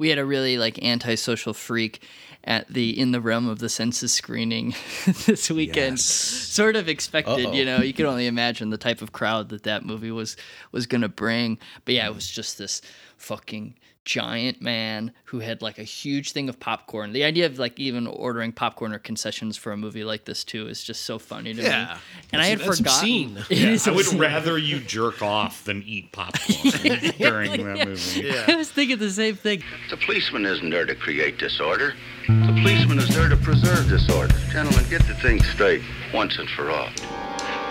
we had a really like antisocial freak at the in the realm of the senses screening this weekend Yes. sort of expected Uh-oh. you know you could only imagine the type of crowd that that movie was was gonna bring but yeah it was just this fucking giant man who had like a huge thing of popcorn the idea of like even ordering popcorn or concessions for a movie like this too is just so funny to Yeah. me and i had forgotten obscene. It Yeah, is I would rather you jerk off than eat popcorn during that movie. i was thinking the same thing The policeman isn't there to create disorder. The policeman is there to preserve disorder. Gentlemen, get the thing straight once and for all.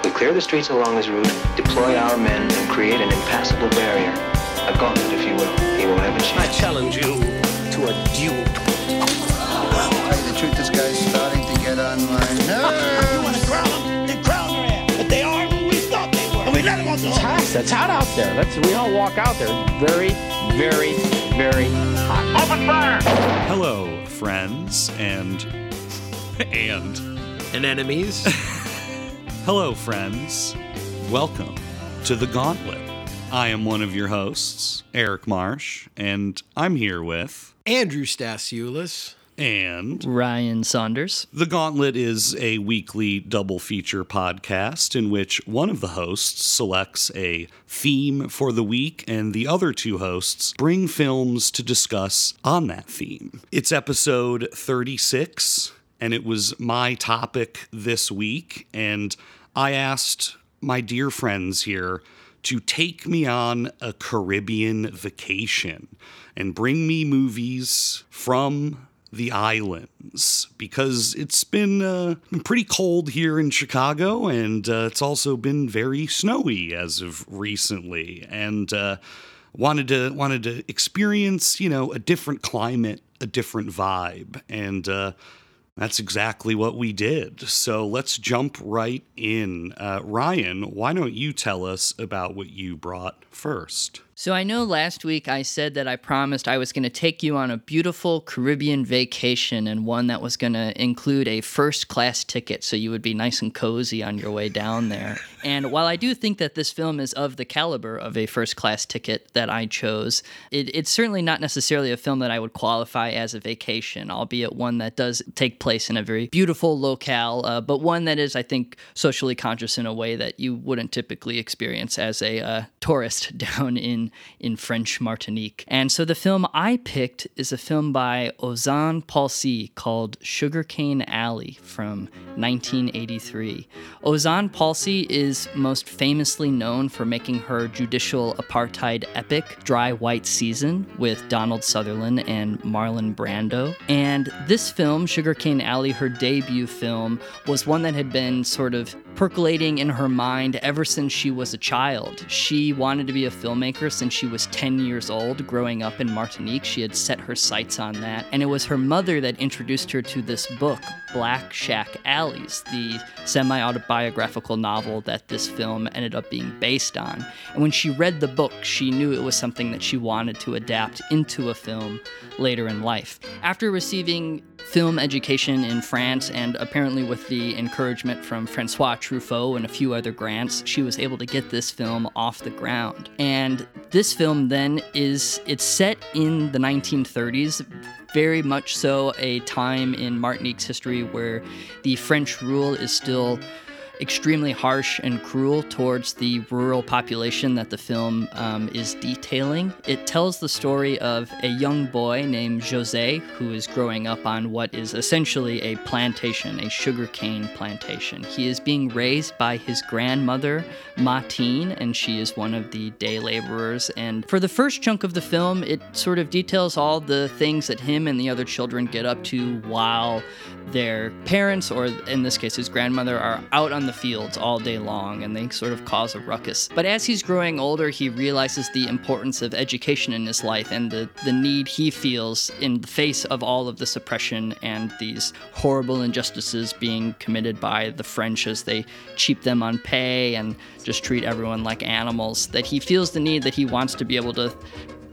We clear the streets along this route, deploy our men, and create an impassable barrier. A gauntlet, if you will. He won't have a I chance. challenge you to a duel. Tell you the truth, this guy's starting to get on my nerves. You want to crown them? Then crown their ass. But they aren't who we thought they were. And we let them off the hook. It's hot. It's hot out there. Let's we all walk out there. Very, very, very hot. Open fire! Hello, friends, and and And enemies. hello, friends. Welcome to the Gauntlet. I am one of your hosts, Eric Marsh, and I'm here with Andrew Stasiulis. and ryan saunders The Gauntlet is a weekly double feature podcast in which one of the hosts selects a theme for the week and the other two hosts bring films to discuss on that theme. It's episode 36, and it was my topic this week, and I asked my dear friends here to take me on a Caribbean vacation and bring me movies from the islands because it's been uh, pretty cold here in Chicago and uh, it's also been very snowy as of recently. And uh, wanted to wanted to experience you know a different climate a different vibe. And uh, that's exactly what we did. So let's jump right in. Uh, Ryan, why don't you tell us about what you brought first? So I know last week I said that I promised I was going to take you on a beautiful Caribbean vacation and one that was going to include a first class ticket so you would be nice and cozy on your way down there. And while I do think that this film is of the caliber of a first class ticket that I chose, it, it's certainly not necessarily a film that I would qualify as a vacation, albeit one that does take place in a very beautiful locale, uh, but one that is, I think, socially conscious in a way that you wouldn't typically experience as a uh, tourist down in in French Martinique. And so the film I picked is a film by Euzhan Palcy called Sugarcane Alley from 1983. Euzhan Palcy is most famously known for making her judicial apartheid epic Dry White Season with Donald Sutherland and Marlon Brando. And this film, Sugarcane Alley, her debut film, was one that had been sort of percolating in her mind ever since she was a child. She wanted to be a filmmaker since she was 10 years old, growing up in Martinique. She had set her sights on that. And it was her mother that introduced her to this book, Black Shack Alleys, the semi autobiographical novel that this film ended up being based on. And when she read the book, she knew it was something that she wanted to adapt into a film later in life. After receiving film education in France and apparently with the encouragement from Francois Truffaut and a few other grants, she was able to get this film off the ground. And this film then is it's set in the 1930s, very much so a time in Martinique's history where the French rule is still extremely harsh and cruel towards the rural population that the film um, is detailing. It tells the story of a young boy named Jose who is growing up on what is essentially a plantation, a sugarcane plantation. He is being raised by his grandmother, Martine, and she is one of the day laborers. And for the first chunk of the film, it sort of details all the things that him and the other children get up to while their parents, or in this case his grandmother, are out on the fields all day long and they sort of cause a ruckus. But as he's growing older, he realizes the importance of education in his life and the, the need he feels in the face of all of the suppression and these horrible injustices being committed by the French as they cheap them on pay and just treat everyone like animals. That he feels the need that he wants to be able to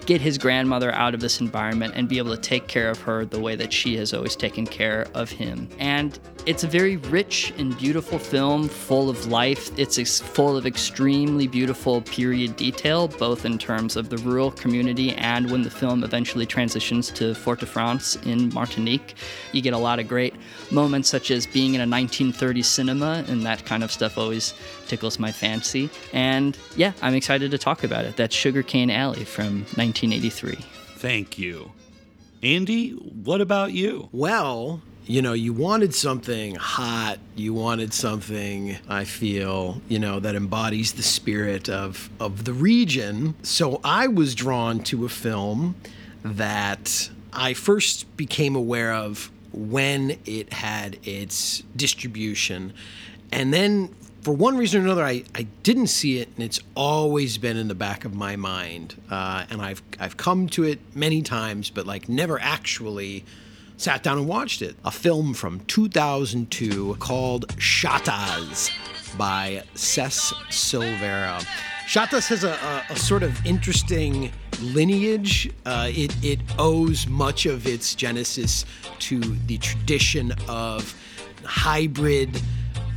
get his grandmother out of this environment and be able to take care of her the way that she has always taken care of him. And it's a very rich and beautiful film, full of life. It's ex- full of extremely beautiful period detail, both in terms of the rural community and when the film eventually transitions to Fort-de-France in Martinique. You get a lot of great moments, such as being in a 1930s cinema, and that kind of stuff always tickles my fancy. And yeah, I'm excited to talk about it. That's Sugarcane Alley from 1983. Thank you. Andy, what about you? Well, you know, you wanted something hot. You wanted something, I feel, you know, that embodies the spirit of, of the region. So I was drawn to a film that I first became aware of when it had its distribution. And then for one reason or another, I, I didn't see it, and it's always been in the back of my mind. Uh, and I've I've come to it many times, but like never actually sat down and watched it. A film from 2002 called Shottas by Cess Silvera. Shottas has a, a, a sort of interesting lineage. Uh, it, it owes much of its genesis to the tradition of hybrid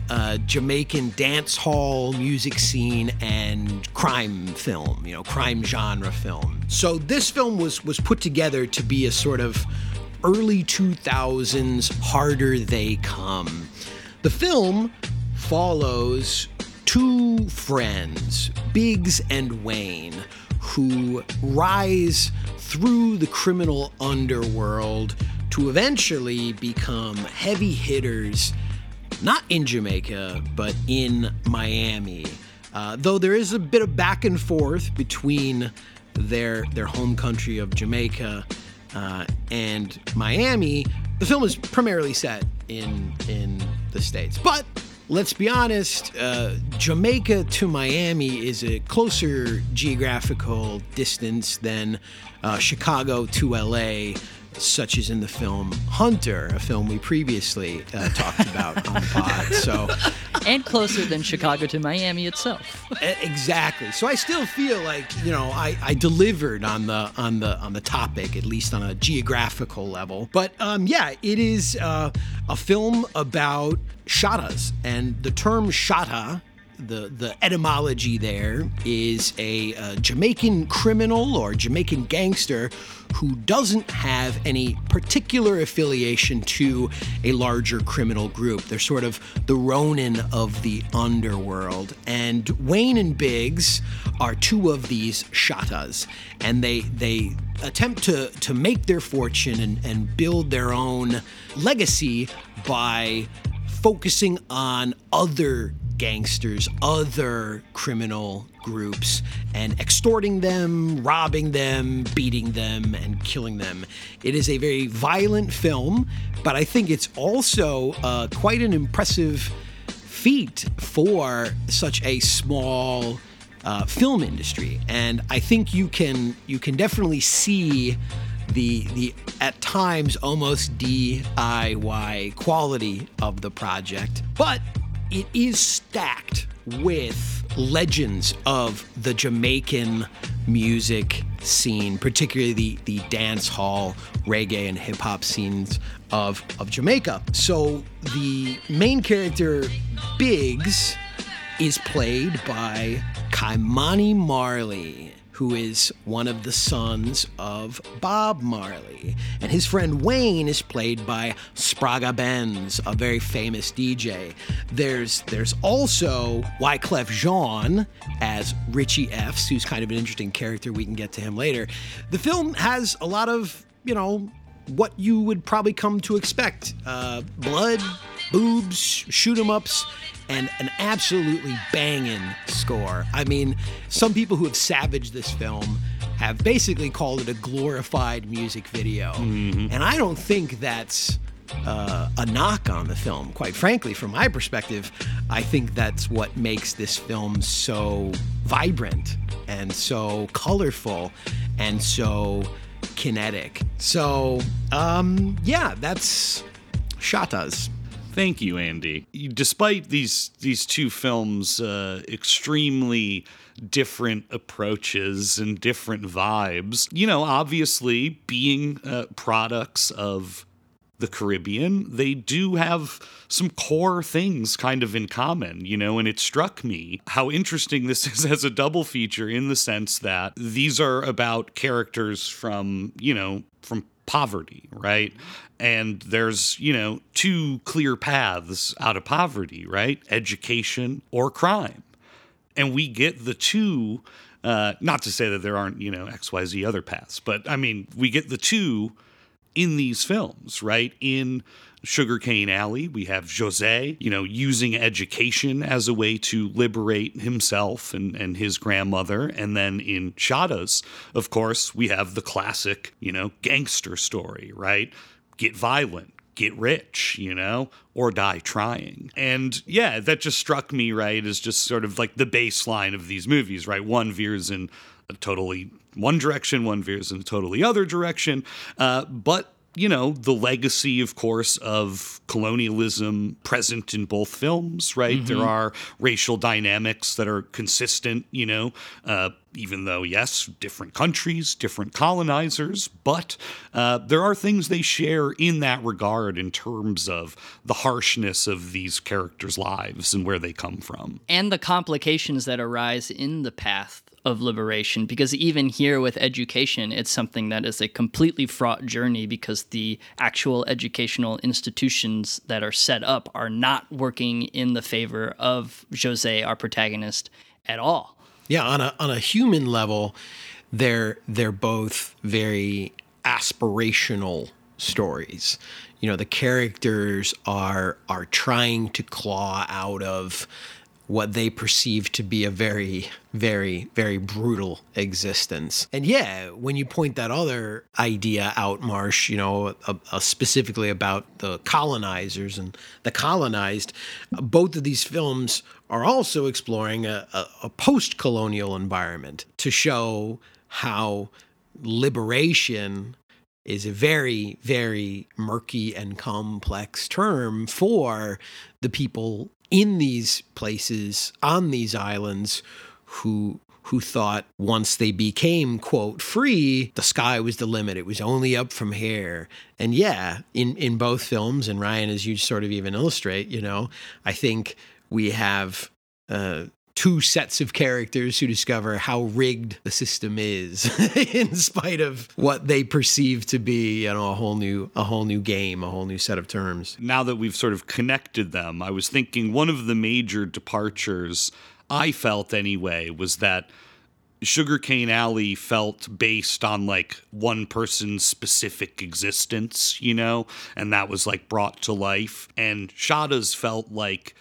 uh, Jamaican dance hall music scene and crime film, you know, crime genre film. So this film was was put together to be a sort of early 2000s harder they come. The film follows two friends, Biggs and Wayne, who rise through the criminal underworld to eventually become heavy hitters not in Jamaica, but in Miami. Uh, though there is a bit of back and forth between their their home country of Jamaica uh, and Miami, the film is primarily set in in the states. But let's be honest, uh, Jamaica to Miami is a closer geographical distance than uh, Chicago to LA such as in the film Hunter, a film we previously uh, talked about on the pod. So, and closer than Chicago to Miami itself. exactly. So I still feel like you know I, I delivered on the on the on the topic at least on a geographical level. But um, yeah, it is uh, a film about shottas, and the term shotta the the etymology there is a, a, Jamaican criminal or Jamaican gangster who doesn't have any particular affiliation to a larger criminal group. They're sort of the Ronin of the underworld. And Wayne and Biggs are two of these shottas, and they they attempt to to make their fortune and, and build their own legacy by focusing on other gangsters, other criminal groups, and extorting them, robbing them, beating them, and killing them. It is a very violent film, but I think it's also uh, quite an impressive feat for such a small uh, film industry. And I think you can you can definitely see the the at times almost DIY quality of the project, but it is stacked with legends of the Jamaican music scene, particularly the, the dance hall, reggae, and hip hop scenes of, of Jamaica. So the main character, Biggs, is played by Ky-Mani Marley who is one of the sons of Bob Marley. And his friend Wayne is played by Spragga Benz, a very famous DJ. There's there's also Wyclef Jean as Richie F's, who's kind of an interesting character. We can get to him later. The film has a lot of, you know, what you would probably come to expect uh, blood, boobs, shoot 'em ups, and an absolutely banging score. I mean, some people who have savaged this film have basically called it a glorified music video. Mm-hmm. And I don't think that's uh, a knock on the film. Quite frankly, from my perspective, I think that's what makes this film so vibrant and so colorful and so kinetic. So, um, yeah, that's Shottas. Thank you, Andy. Despite these these two films' uh, extremely different approaches and different vibes, you know, obviously being uh, products of the Caribbean, they do have some core things kind of in common, you know, and it struck me how interesting this is as a double feature in the sense that these are about characters from, you know, from poverty, right? And there's, you know, two clear paths out of poverty, right? Education or crime. And we get the two, uh, not to say that there aren't, you know, XYZ other paths, but I mean, we get the two in these films, right? In Sugarcane Alley, we have Jose, you know, using education as a way to liberate himself and, and his grandmother. And then in Shottas, of course, we have the classic, you know, gangster story, right? Get violent, get rich, you know, or die trying. And yeah, that just struck me, right, as just sort of like the baseline of these movies, right? One veers in a totally one direction, one veers in a totally other direction. Uh, but you know, the legacy, of course, of colonialism present in both films, right? Mm-hmm. There are racial dynamics that are consistent, you know, uh, even though, yes, different countries, different colonizers, but uh, there are things they share in that regard in terms of the harshness of these characters' lives and where they come from. And the complications that arise in the path of liberation because even here with education it's something that is a completely fraught journey because the actual educational institutions that are set up are not working in the favor of Jose our protagonist at all. Yeah on a on a human level they're they're both very aspirational stories. You know the characters are are trying to claw out of what they perceive to be a very, very, very brutal existence. And yeah, when you point that other idea out, Marsh, you know, uh, uh, specifically about the colonizers and the colonized, both of these films are also exploring a, a, a post colonial environment to show how liberation is a very, very murky and complex term for the people in these places on these islands who who thought once they became quote free the sky was the limit. It was only up from here. And yeah in in both films and Ryan as you sort of even illustrate you know i think we have uh, two sets of characters who discover how rigged the system is in spite of what they perceive to be you know a whole new a whole new game a whole new set of terms now that we've sort of connected them i was thinking one of the major departures i felt anyway was that Sugarcane Alley felt based on like one person's specific existence, you know, and that was like brought to life. And Shottas felt like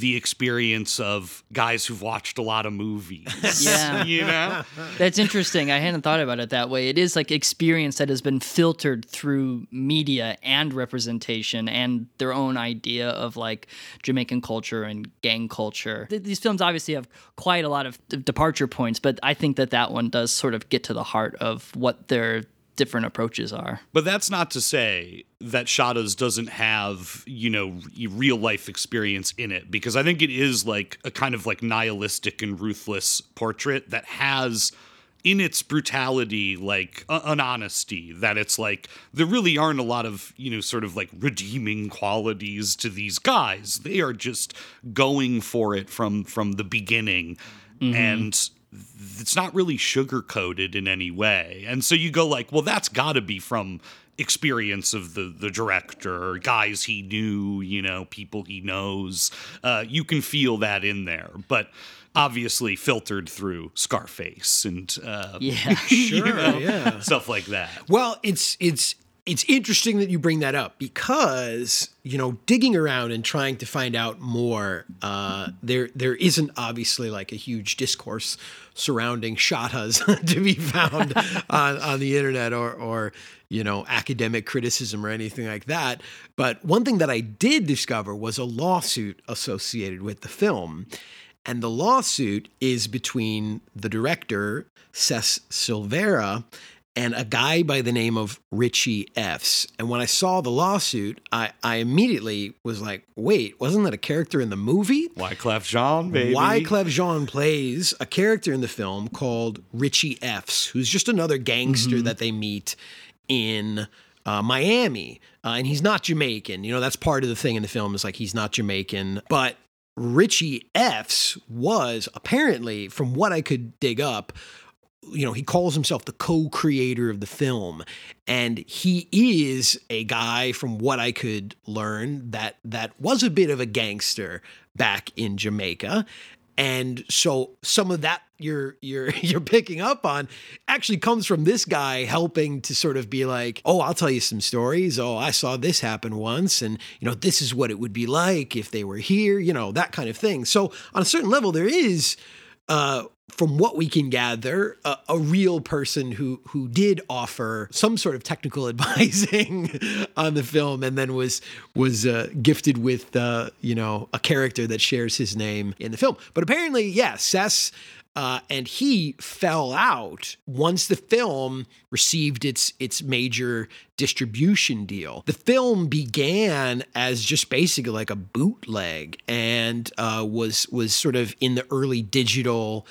the experience of guys who've watched a lot of movies. Yeah. you know? That's interesting. I hadn't thought about it that way. It is like experience that has been filtered through media and representation and their own idea of like Jamaican culture and gang culture. These films obviously have quite a lot of departure points, but I think that that one does sort of get to the heart of what they're different approaches are. But that's not to say that Shottas doesn't have, you know, real life experience in it because I think it is like a kind of like nihilistic and ruthless portrait that has in its brutality like an honesty that it's like there really aren't a lot of you know sort of like redeeming qualities to these guys they are just going for it from from the beginning mm-hmm. and it's not really sugar coated in any way. And so you go like, well, that's got to be from experience of the the director, guys he knew, you know, people he knows. Uh, you can feel that in there, but obviously filtered through Scarface and uh, yeah, sure, know, yeah, stuff like that. Well, it's it's it's interesting that you bring that up because you know digging around and trying to find out more uh, there there isn't obviously like a huge discourse surrounding Shottas to be found on, on the internet or or you know academic criticism or anything like that. But one thing that i did discover was a lawsuit associated with the film. And the lawsuit is between the director Cess Silvera and a guy by the name of Richie F's. And when I saw the lawsuit, I, I immediately was like, wait, wasn't that a character in the movie? Why Wyclef Jean, baby. Wyclef Jean plays a character in the film called Richie F's, who's just another gangster that they meet in uh, Miami. Uh, and he's not Jamaican. You know, that's part of the thing in the film is like he's not Jamaican. But Richie F's was apparently, from what I could dig up, you know, he calls himself the co-creator of the film, and he is a guy, from what I could learn, that that was a bit of a gangster back in Jamaica, and so some of that you're you're you're picking up on actually comes from this guy helping to sort of be like, "Oh, I'll tell you some stories. Oh, I saw this happen once and you know, this is what it would be like if they were here, you know, that kind of thing." So, on a certain level there is uh from what we can gather, a, a, real person who who did offer some sort of technical advising on the film, and then was was uh, gifted with uh, you know a character that shares his name in the film. But apparently, yeah, Cess uh, and he fell out once the film received its its major distribution deal. The film began as just basically like a bootleg and uh, was was sort of in the early digital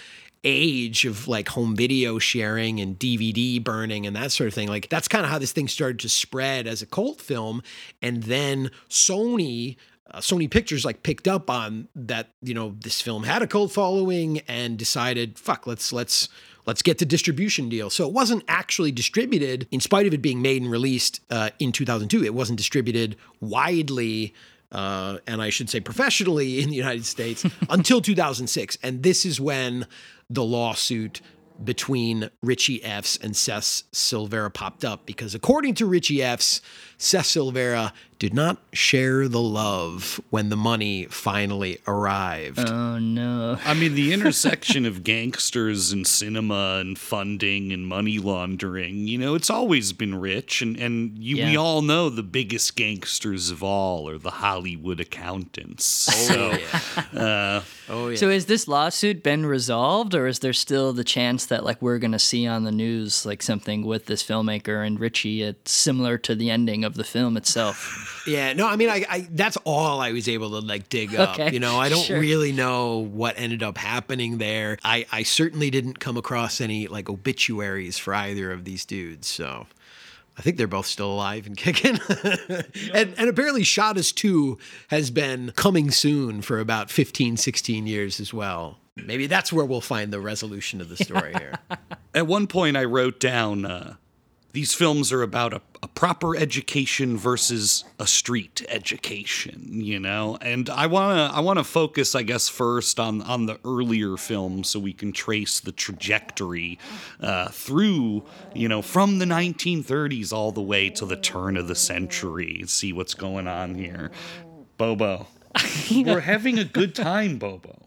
age of like home video sharing and DVD burning and that sort of thing. Like that's kind of how this thing started to spread as a cult film. And then Sony uh, Sony Pictures like picked up on that, you know, this film had a cult following and decided, fuck, let's let's let's get the distribution deal. So it wasn't actually distributed, in spite of it being made and released uh, in 2002. It wasn't distributed widely. Uh, and I should say professionally in the United States until 2006. And this is when the lawsuit between Richie F's and Cess Silvera popped up because according to Richie F's, Cess Silvera did not share the love when the money finally arrived. Oh no. I mean the intersection of gangsters and cinema and funding and money laundering, you know, it's always been rich and and you, yeah. we all know the biggest gangsters of all are the Hollywood accountants. Oh, so yeah. Uh, oh yeah. So has this lawsuit been resolved or is there still the chance that like we're going to see on the news like something with this filmmaker and Richie it's similar to the ending of the film itself. Yeah, no, I mean, I, I that's all I was able to like dig up. Okay, you know, I don't sure. really know what ended up happening there. I, I certainly didn't come across any like obituaries for either of these dudes. So I think they're both still alive and kicking. and, and apparently, Shottas 2 has been coming soon for about 15, 16 years as well. Maybe that's where we'll find the resolution of the story here. At one point, I wrote down uh, these films are about a, a, proper education versus a street education, you know. And I wanna I wanna focus, I guess, first on on the earlier films, so we can trace the trajectory uh, through, you know, from the 1930s all the way to the turn of the century. See what's going on here, Bobo. We're having a good time, Bobo.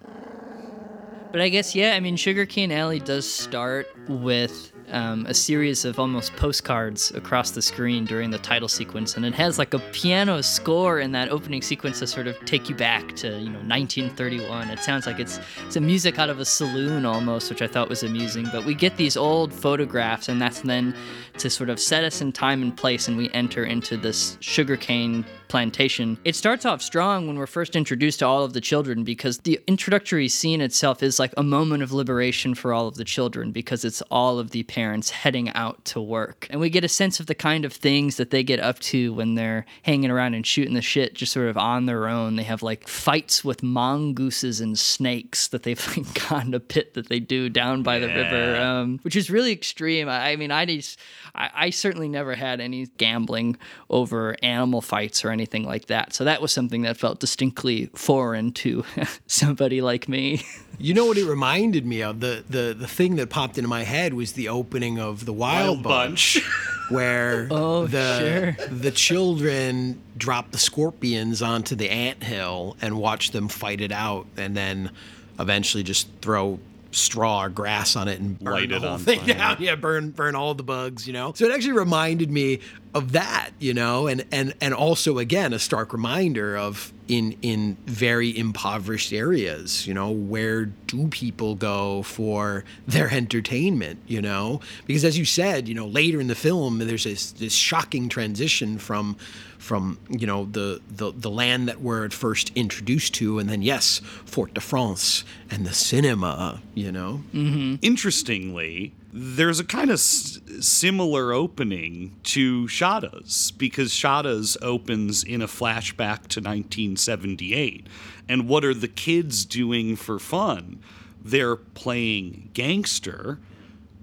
But I guess yeah, I mean, Sugarcane Alley does start with um, a series of almost postcards across the screen during the title sequence, and it has like a piano score in that opening sequence to sort of take you back to you know 1931. It sounds like it's it's music out of a saloon almost, which I thought was amusing. But we get these old photographs, and that's then to sort of set us in time and place, and we enter into this sugarcane plantation. It starts off strong when we're first introduced to all of the children because the introductory scene itself is like a moment of liberation for all of the children because it's all of the parents heading out to work. And we get a sense of the kind of things that they get up to when they're hanging around and shooting the shit just sort of on their own. They have like fights with mongooses and snakes that they've like in a pit that they do down by yeah. the river, um, which is really extreme. I, I mean, I just, I, I certainly never had any gambling over animal fights or anything like that. So that was something that felt distinctly foreign to somebody like me. You know what it reminded me of? The the the thing that popped into my head was the opening of the Wild, Wild Bunch, Bunch. where oh, the sure. the children drop the scorpions onto the ant hill and watch them fight it out, and then eventually just throw straw or grass on it and burn Light the whole on thing fire. down. Yeah, burn burn all the bugs, you know. So it actually reminded me of that, you know, and and and also again a stark reminder of in in very impoverished areas you know where do people go for their entertainment you know? Because as you said you know later in the film there's this this shocking transition from from you know the the, the land that we're at first introduced to and then yes Fort de France and the cinema you know? Mm-hmm. Interestingly, there's a kind of s- similar opening to Shottas because Shottas opens in a flashback to 1978. And what are the kids doing for fun? They're playing gangster,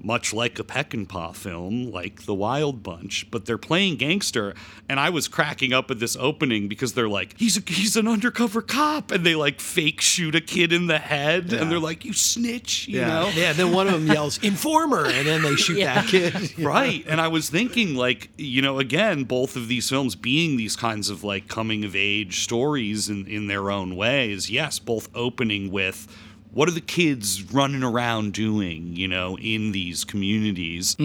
much like a Peckinpah film, like The Wild Bunch, but they're playing gangster. And I was cracking up at this opening because they're like, he's a, he's an undercover cop, and they like fake shoot a kid in the head, and they're like, you snitch, you know? yeah then one of them yells informer and then they shoot that kid right and i was thinking like you know again both of these films being these kinds of like coming of age stories in, in their own ways yes both opening with what are the kids running around doing you know in these communities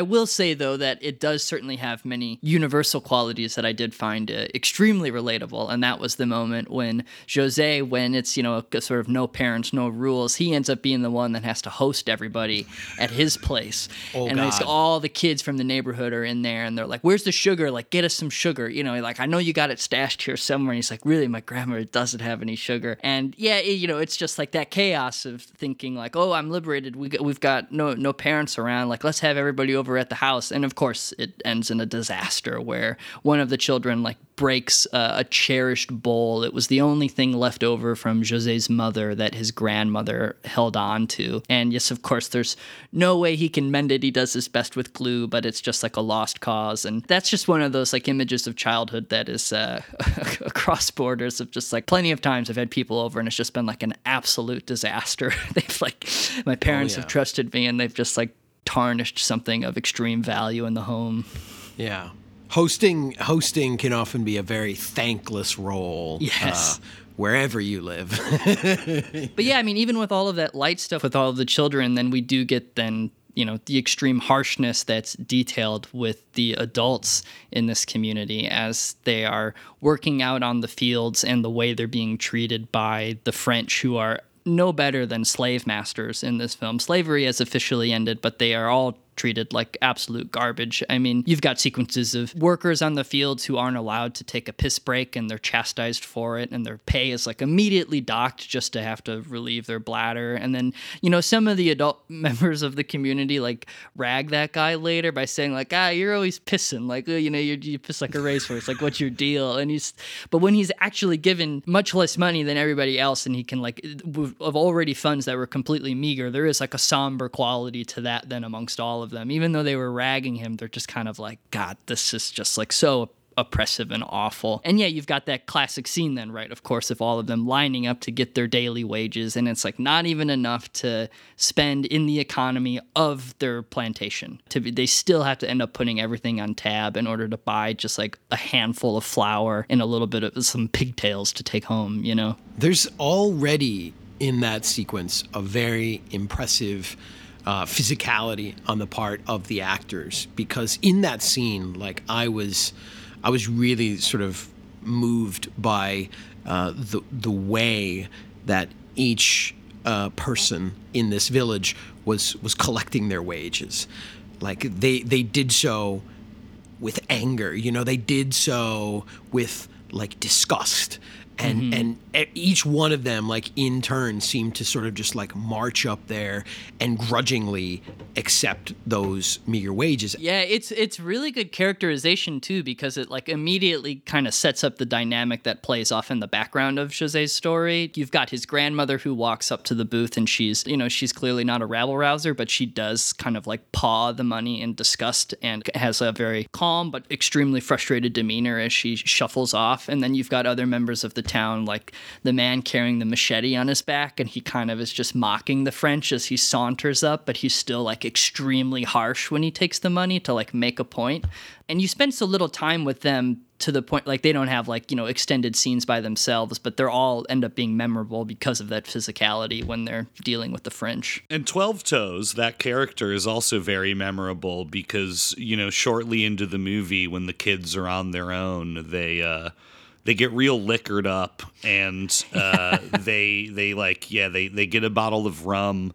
I will say though that it does certainly have many universal qualities that I did find uh, extremely relatable, and that was the moment when Jose, when it's you know a sort of no parents, no rules, he ends up being the one that has to host everybody at his place, Oh, and it's God. all the kids from the neighborhood are in there, and they're like, "Where's the sugar? Like, get us some sugar." You know, like I know you got it stashed here somewhere. And he's like, "Really, my grandmother doesn't have any sugar," and yeah, it- you know, it's just like that chaos of thinking like, "Oh, I'm liberated. We we've got no no parents around. Like, let's have everybody over at the house." And of course, it ends in a disaster where one of the children like breaks uh, a cherished bowl. It was the only thing left over from Jose's mother that his grandmother held on to. And yes, of course, there's no way he can mend it. He does his best with glue, but it's just like a lost cause. And that's just one of those like images of childhood that is uh, across borders of just like plenty of times I've had people over and it's just been like an absolute disaster. they've like, my parents yeah. have trusted me and they've just like tarnished something of extreme value in the home. Yeah. Hosting hosting can often be a very thankless role. Yes. Uh, wherever you live. But yeah, I mean, even with all of that light stuff with all of the children, then we do get then you know the extreme harshness that's detailed with the adults in this community as they are working out on the fields and the way they're being treated by the French who are no better than slave masters in this film. Slavery has officially ended, but they are all treated like absolute garbage. I mean, you've got sequences of workers on the fields who aren't allowed to take a piss break and they're chastised for it and their pay is like immediately docked just to have to relieve their bladder. And then, you know, some of the adult members of the community like rag that guy later by saying like, "Ah, you're always pissing. Like, you know, you you piss like a racehorse. Like, what's your deal?" And he's but when he's actually given much less money than everybody else and he can like of already funds that were completely meager, there is like a somber quality to that then amongst all of them. Even though they were ragging him, they're just kind of like, God, this is just like so oppressive and awful. And yeah, you've got that classic scene then, right? Of course, of all of them lining up to get their daily wages, and it's like not even enough to spend in the economy of their plantation. To be, they still have to end up putting everything on tab in order to buy just like a handful of flour and a little bit of some pigtails to take home, you know? There's already in that sequence a very impressive uh, physicality on the part of the actors because in that scene, like I was, I was really sort of moved by uh, the the way that each uh, person in this village was was collecting their wages, like they they did so with anger. You know, they did so with like disgust. And mm-hmm. and e- each one of them, like in turn, seemed to sort of just like march up there and grudgingly accept those meager wages. Yeah, it's it's really good characterization too because it like immediately kind of sets up the dynamic that plays off in the background of Jose's story. You've got his grandmother who walks up to the booth and she's, you know, she's clearly not a rabble rouser, but she does kind of like paw the money in disgust and has a very calm but extremely frustrated demeanor as she shuffles off. And then you've got other members of the town like the man carrying the machete on his back and he kind of is just mocking the French as he saunters up, but he's still like extremely harsh when he takes the money to like make a point. And you spend so little time with them to the point like they don't have like, you know, extended scenes by themselves, but they're all end up being memorable because of that physicality when they're dealing with the French. And 12 Toes, that character is also very memorable because, you know, shortly into the movie when the kids are on their own, they uh they get real liquored up and uh, they they like yeah they they get a bottle of rum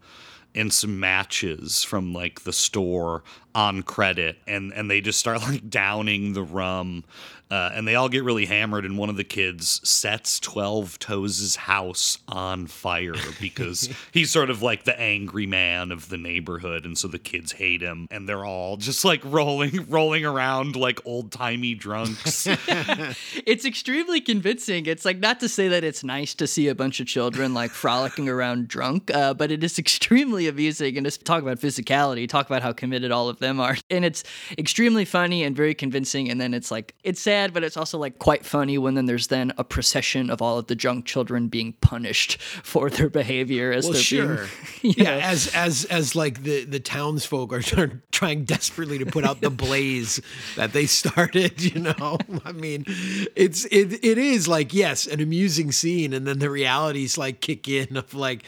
and some matches from like the store on credit and and they just start like downing the rum uh, and they all get really hammered and one of the kids sets 12 toes' house on fire because he's sort of like the angry man of the neighborhood and so the kids hate him and they're all just like rolling rolling around like old-timey drunks it's extremely convincing. It's like not to say that it's nice to see a bunch of children like frolicking around drunk, uh, but it is extremely amusing. And just talk about physicality, talk about how committed all of them are, and it's extremely funny and very convincing. And then it's like it's sad, but it's also like quite funny when then there's then a procession of all of the drunk children being punished for their behavior as Well, they're sure. being, yeah, know, as as as like the the townsfolk are trying, trying desperately to put out the blaze that they started. You know, I mean, it's it it is like yes, an amusing scene, and then the realities like kick in of like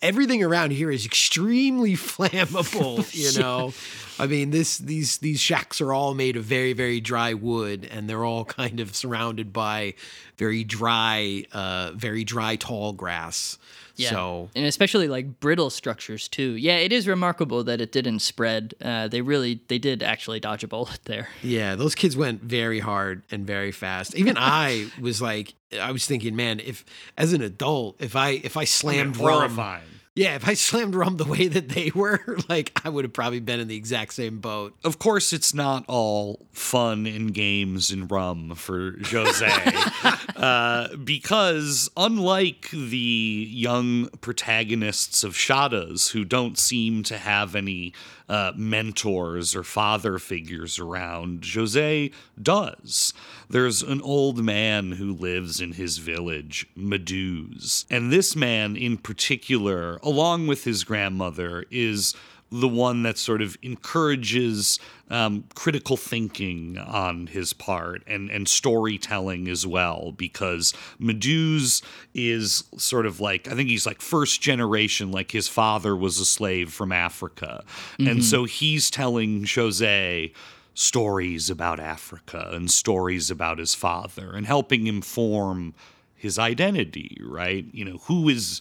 everything around here is extremely flammable. You know, I mean this these these shacks are all made of very very dry wood, and they're all kind of surrounded by very dry, uh, very dry tall grass. Yeah. So and especially like brittle structures too. Yeah, it is remarkable that it didn't spread. Uh, they really they did actually dodge a bullet there. Yeah, those kids went very hard and very fast. Even I was like, I was thinking, man, if as an adult, if I if I slammed rum, horrifying yeah, if I slammed rum the way that they were, like I would have probably been in the exact same boat. of course, it's not all fun and games and rum for Jose, uh, because unlike the young protagonists of Shottas, who don't seem to have any uh, mentors or father figures around, Jose does. There's an old man who lives in his village, Meduse, and this man in particular, along with his grandmother, is the one that sort of encourages um, critical thinking on his part and, and storytelling as well, because Meduse is sort of like, I think he's like first generation, like his father was a slave from Africa. And so he's telling Jose stories about Africa and stories about his father and helping him form his identity, right? You know, who is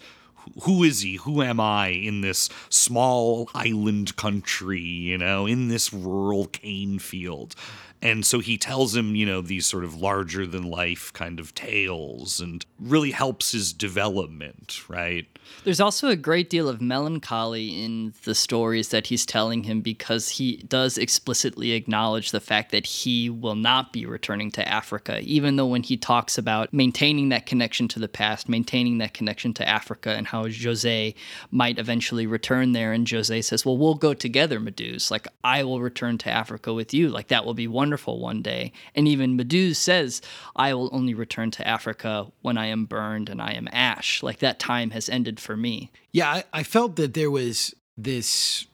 who is he? Who am I in this small island country, you know, in this rural cane field? And so he tells him, you know, these sort of larger than life kind of tales and really helps his development, right? There's also a great deal of melancholy in the stories that he's telling him because he does explicitly acknowledge the fact that he will not be returning to Africa, even though when he talks about maintaining that connection to the past, maintaining that connection to Africa, and how Jose might eventually return there. And Jose says, Well, we'll go together, Meduse. Like, I will return to Africa with you. Like, that will be wonderful one day. And even Meduse says, I will only return to Africa when I am burned and I am ash. Like, that time has ended for me. Yeah, I, I felt that there was this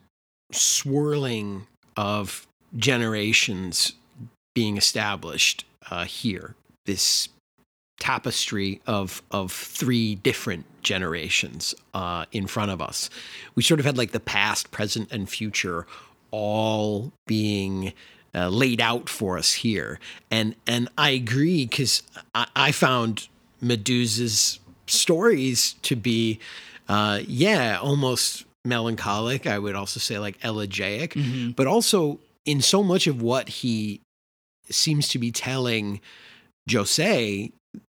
swirling of generations being established uh, here. This tapestry of of three different generations uh, in front of us. We sort of had like the past, present, and future all being uh, laid out for us here, and and I agree because I, I found Medusa's stories to be, uh, yeah, almost melancholic. I would also say like elegiac, but also in so much of what he seems to be telling Jose,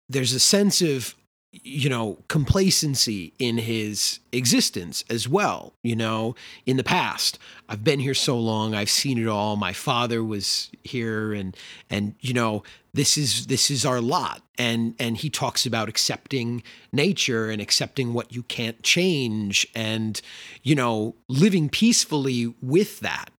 there's a sense of you know complacency in his existence as well you know in the past i've been here so long i've seen it all my father was here and and you know this is this is our lot and and he talks about accepting nature and accepting what you can't change and you know living peacefully with that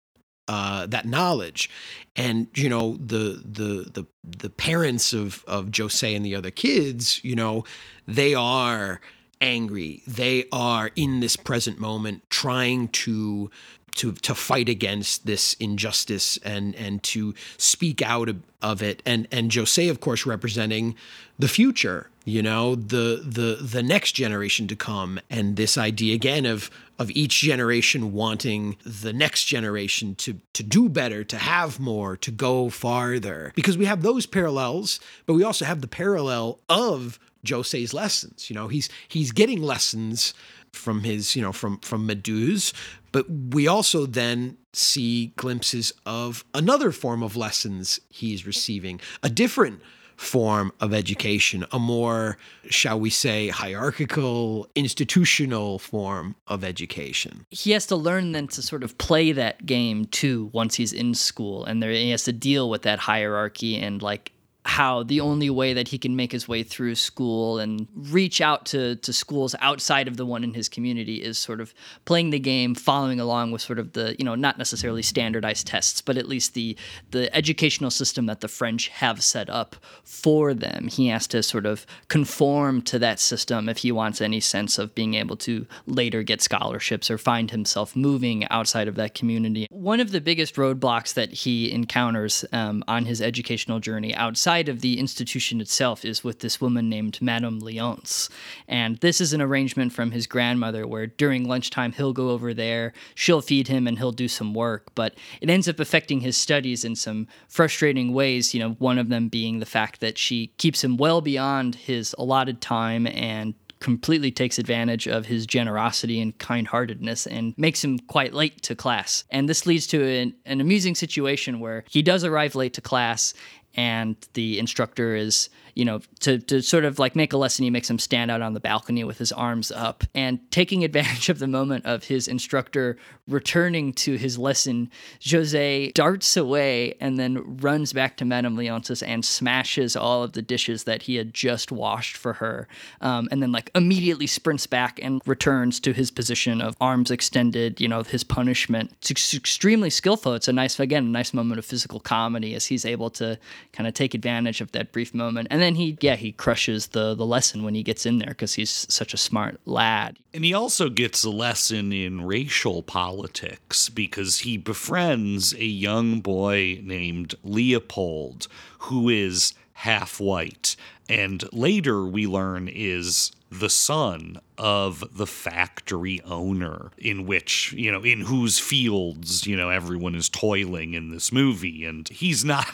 uh, that knowledge, and you know the the the the parents of of Jose and the other kids, you know, they are angry. They are in this present moment trying to to to fight against this injustice and and to speak out of, of it. And and Jose of course representing the future you know the the the next generation to come. And this idea again of of each generation wanting the next generation to to do better to have more to go farther. Because we have those parallels but we also have the parallel of Jose's lessons. You know he's he's getting lessons from his you know from from Meduse but we also then see glimpses of another form of lessons he's receiving a different form of education, a more, shall we say, hierarchical, institutional form of education. He has to learn then to sort of play that game too once he's in school, and there, he has to deal with that hierarchy and like how the only way that he can make his way through school and reach out to, to schools outside of the one in his community is sort of playing the game, following along with sort of the, you know, not necessarily standardized tests, but at least the the educational system that the French have set up for them. He has to sort of conform to that system if he wants any sense of being able to later get scholarships or find himself moving outside of that community. One of the biggest roadblocks that he encounters um, on his educational journey outside outside of the institution itself is with this woman named Madame Leonce. And this is an arrangement from his grandmother where during lunchtime he'll go over there, she'll feed him, and he'll do some work. But it ends up affecting his studies in some frustrating ways, you know, one of them being the fact that she keeps him well beyond his allotted time and completely takes advantage of his generosity and kind-heartedness and makes him quite late to class. And this leads to an, an amusing situation where he does arrive late to class and the instructor is you know to, to sort of like make a lesson he makes him stand out on the balcony with his arms up. And taking advantage of the moment of his instructor returning to his lesson jose darts away and then runs back to madame leonces and smashes all of the dishes that he had just washed for her um, and then like immediately sprints back and returns to his position of arms extended you know his punishment. It's extremely skillful. It's a nice again a nice moment of physical comedy as he's able to kind of take advantage of that brief moment. And then he, yeah, he crushes the the lesson when he gets in there because he's such a smart lad. And he also gets a lesson in racial politics because he befriends a young boy named Leopold who is half white. And later we learn is the son of the factory owner in which you know in whose fields you know everyone is toiling in this movie and he's not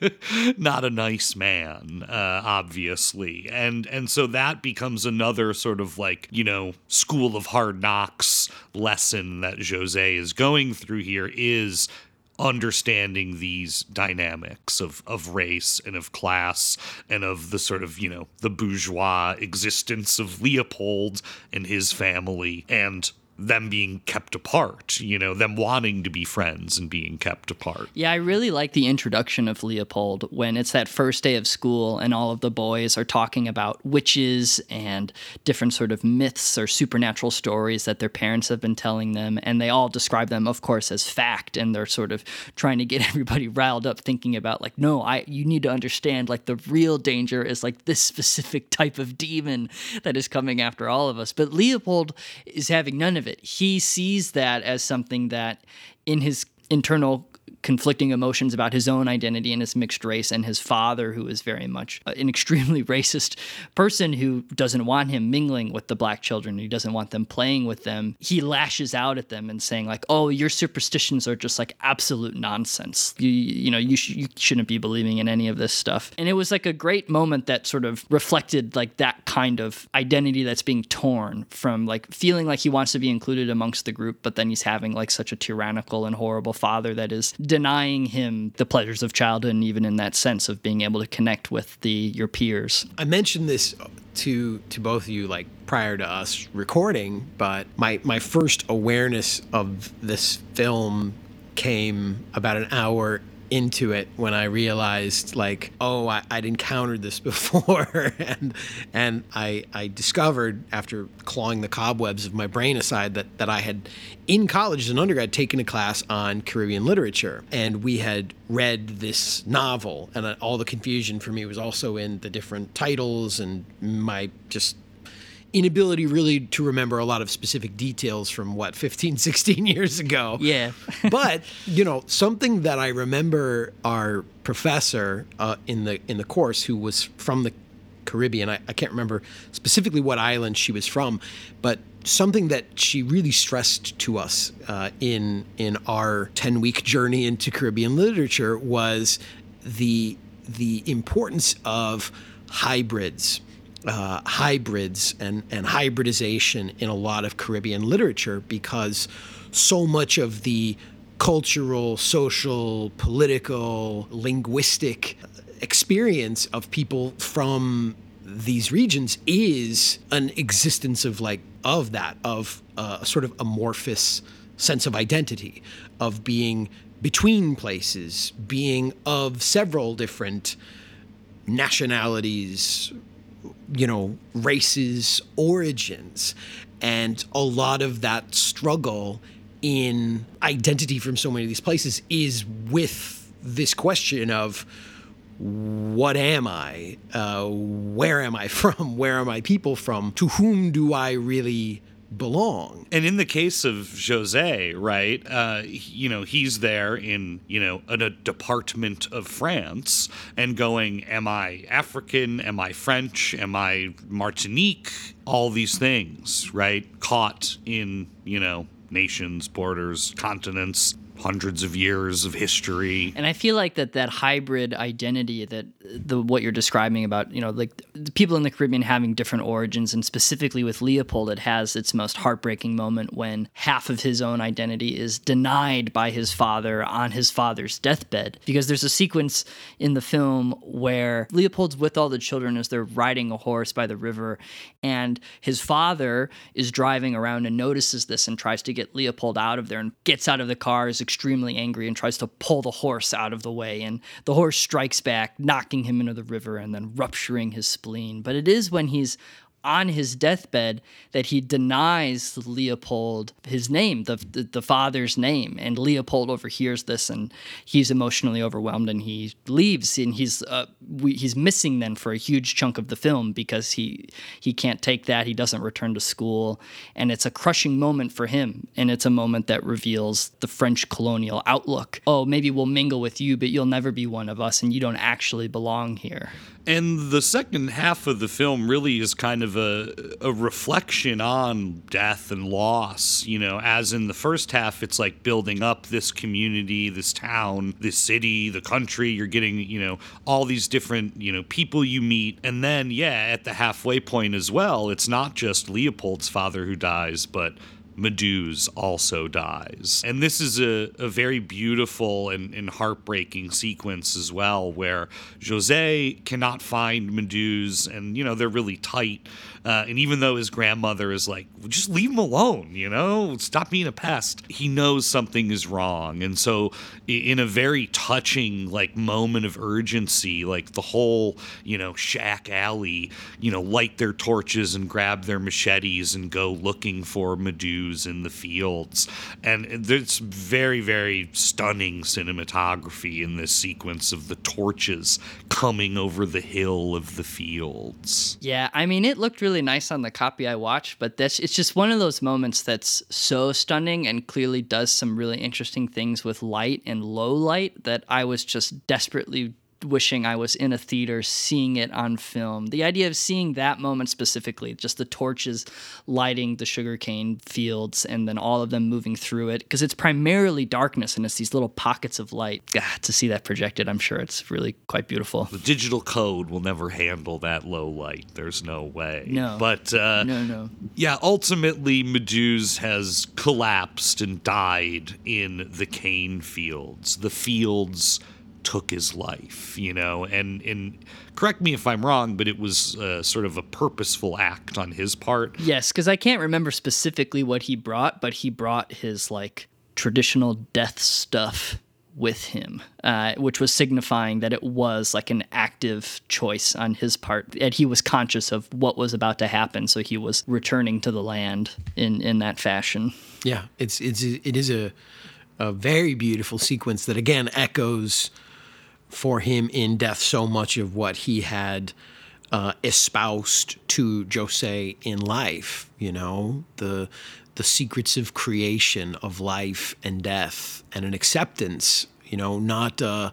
not a nice man uh, obviously and and so that becomes another sort of like you know school of hard knocks lesson that Jose is going through here is understanding these dynamics of, of race and of class and of the sort of, you know, the bourgeois existence of Leopold and his family and them being kept apart, you know, them wanting to be friends and being kept apart. Yeah, I really like the introduction of Leopold when it's that first day of school and all of the boys are talking about witches and different sort of myths or supernatural stories that their parents have been telling them and they all describe them of course as fact and they're sort of trying to get everybody riled up thinking about like no, I you need to understand like the real danger is like this specific type of demon that is coming after all of us. But Leopold is having none of it. He sees that as something that in his internal conflicting emotions about his own identity and his mixed race and his father who is very much uh, an extremely racist person who doesn't want him mingling with the black children. He doesn't want them playing with them. He lashes out at them and saying like oh your superstitions are just like absolute nonsense. You you know you, sh- you shouldn't be believing in any of this stuff. And it was like a great moment that sort of reflected like that kind of identity that's being torn from like feeling like he wants to be included amongst the group but then he's having like such a tyrannical and horrible father that is denying him the pleasures of childhood and even in that sense of being able to connect with the your peers. I mentioned this to to both of you like prior to us recording, but my my first awareness of this film came about an hour into it when I realized like, oh, I, would encountered this before, and and I I discovered after clawing the cobwebs of my brain aside that that I had in college as an undergrad taken a class on Caribbean literature, and we had read this novel, and uh, all the confusion for me was also in the different titles and my just inability really to remember a lot of specific details from what 15 16 years ago yeah but you know something that i remember our professor uh, in the in the course who was from the Caribbean. I, I can't remember specifically what island she was from, but something that she really stressed to us uh, in in our 10 week journey into Caribbean literature was the the importance of hybrids. Uh, hybrids and, and hybridization in a lot of Caribbean literature because so much of the cultural, social, political, linguistic experience of people from these regions is an existence of like of that of uh, a sort of amorphous sense of identity of being between places being of several different nationalities you know races origins and a lot of that struggle in identity from so many of these places is with this question of what am I? Uh, where am I from? Where are my people from? To whom do I really belong? And in the case of Jose, right, uh, you know, he's there in, you know, in a department of France and going, Am I African? Am I French? Am I Martinique? All these things, right? Caught in, you know, nations, borders, continents, hundreds of years of history. And I feel like that that hybrid identity that the what you're describing about, you know, like the people in the Caribbean having different origins and specifically with Leopold it has its most heartbreaking moment when half of his own identity is denied by his father on his father's deathbed because there's a sequence in the film where Leopold's with all the children as they're riding a horse by the river and his father is driving around and notices this and tries to get Leopold out of there and gets out of the car is extremely angry and tries to pull the horse out of the way. And the horse strikes back, knocking him into the river and then rupturing his spleen. But it is when he's on his deathbed that he denies Leopold his name, the, the, the father's name, and Leopold overhears this and he's emotionally overwhelmed and he leaves and he's uh, we, he's missing then for a huge chunk of the film because he he can't take that he doesn't return to school and it's a crushing moment for him and it's a moment that reveals the French colonial outlook. Oh, maybe we'll mingle with you, but you'll never be one of us and you don't actually belong here. And the second half of the film really is kind of a, a reflection on death and loss. You know, as in the first half, it's like building up this community, this town, this city, the country. You're getting, you know, all these different, you know, people you meet. And then, yeah, at the halfway point as well, it's not just Leopold's father who dies, but Meduse also dies. And this is a, a very beautiful and, and, heartbreaking sequence as well, where Jose cannot find Meduse, and, you know, they're really tight. Uh, and even though his grandmother is like, just leave him alone, you know, stop being a pest, he knows something is wrong. And so, in a very touching, like, moment of urgency, like the whole, you know, shack alley, you know, light their torches and grab their machetes and go looking for Meduse in the fields. And there's very, very stunning cinematography in this sequence of the torches coming over the hill of the fields. Yeah, I mean, it looked really really nice on the copy I watched, but it's just one of those moments that's so stunning and clearly does some really interesting things with light and low light that I was just desperately wishing I was in a theater seeing it on film. The idea of seeing that moment specifically, just the torches lighting the sugarcane fields and then all of them moving through it, because it's primarily darkness and it's these little pockets of light. God, to see that projected, I'm sure it's really quite beautiful. The digital code will never handle that low light. There's no way. No. But uh, no, no. Yeah, ultimately, Meduse has collapsed and died in the cane fields. The fields took his life, you know, and and correct me if I'm wrong, but it was uh, sort of a purposeful act on his part. Yes, because I can't remember specifically what he brought, but he brought his like traditional death stuff with him, uh, which was signifying that it was like an active choice on his part, and he was conscious of what was about to happen, so he was returning to the land in in that fashion. Yeah, it's it's it is a a very beautiful sequence that again echoes for him in death so much of what he had uh, espoused to Jose in life. You know the the secrets of creation, of life and death, and an acceptance. You know, not uh,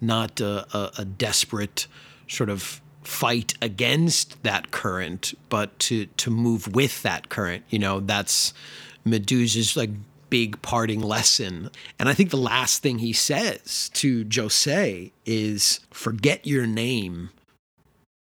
not a, a, a desperate sort of fight against that current, but to to move with that current. You know, that's Medusa's like big parting lesson. And I think the last thing he says to Jose is forget your name,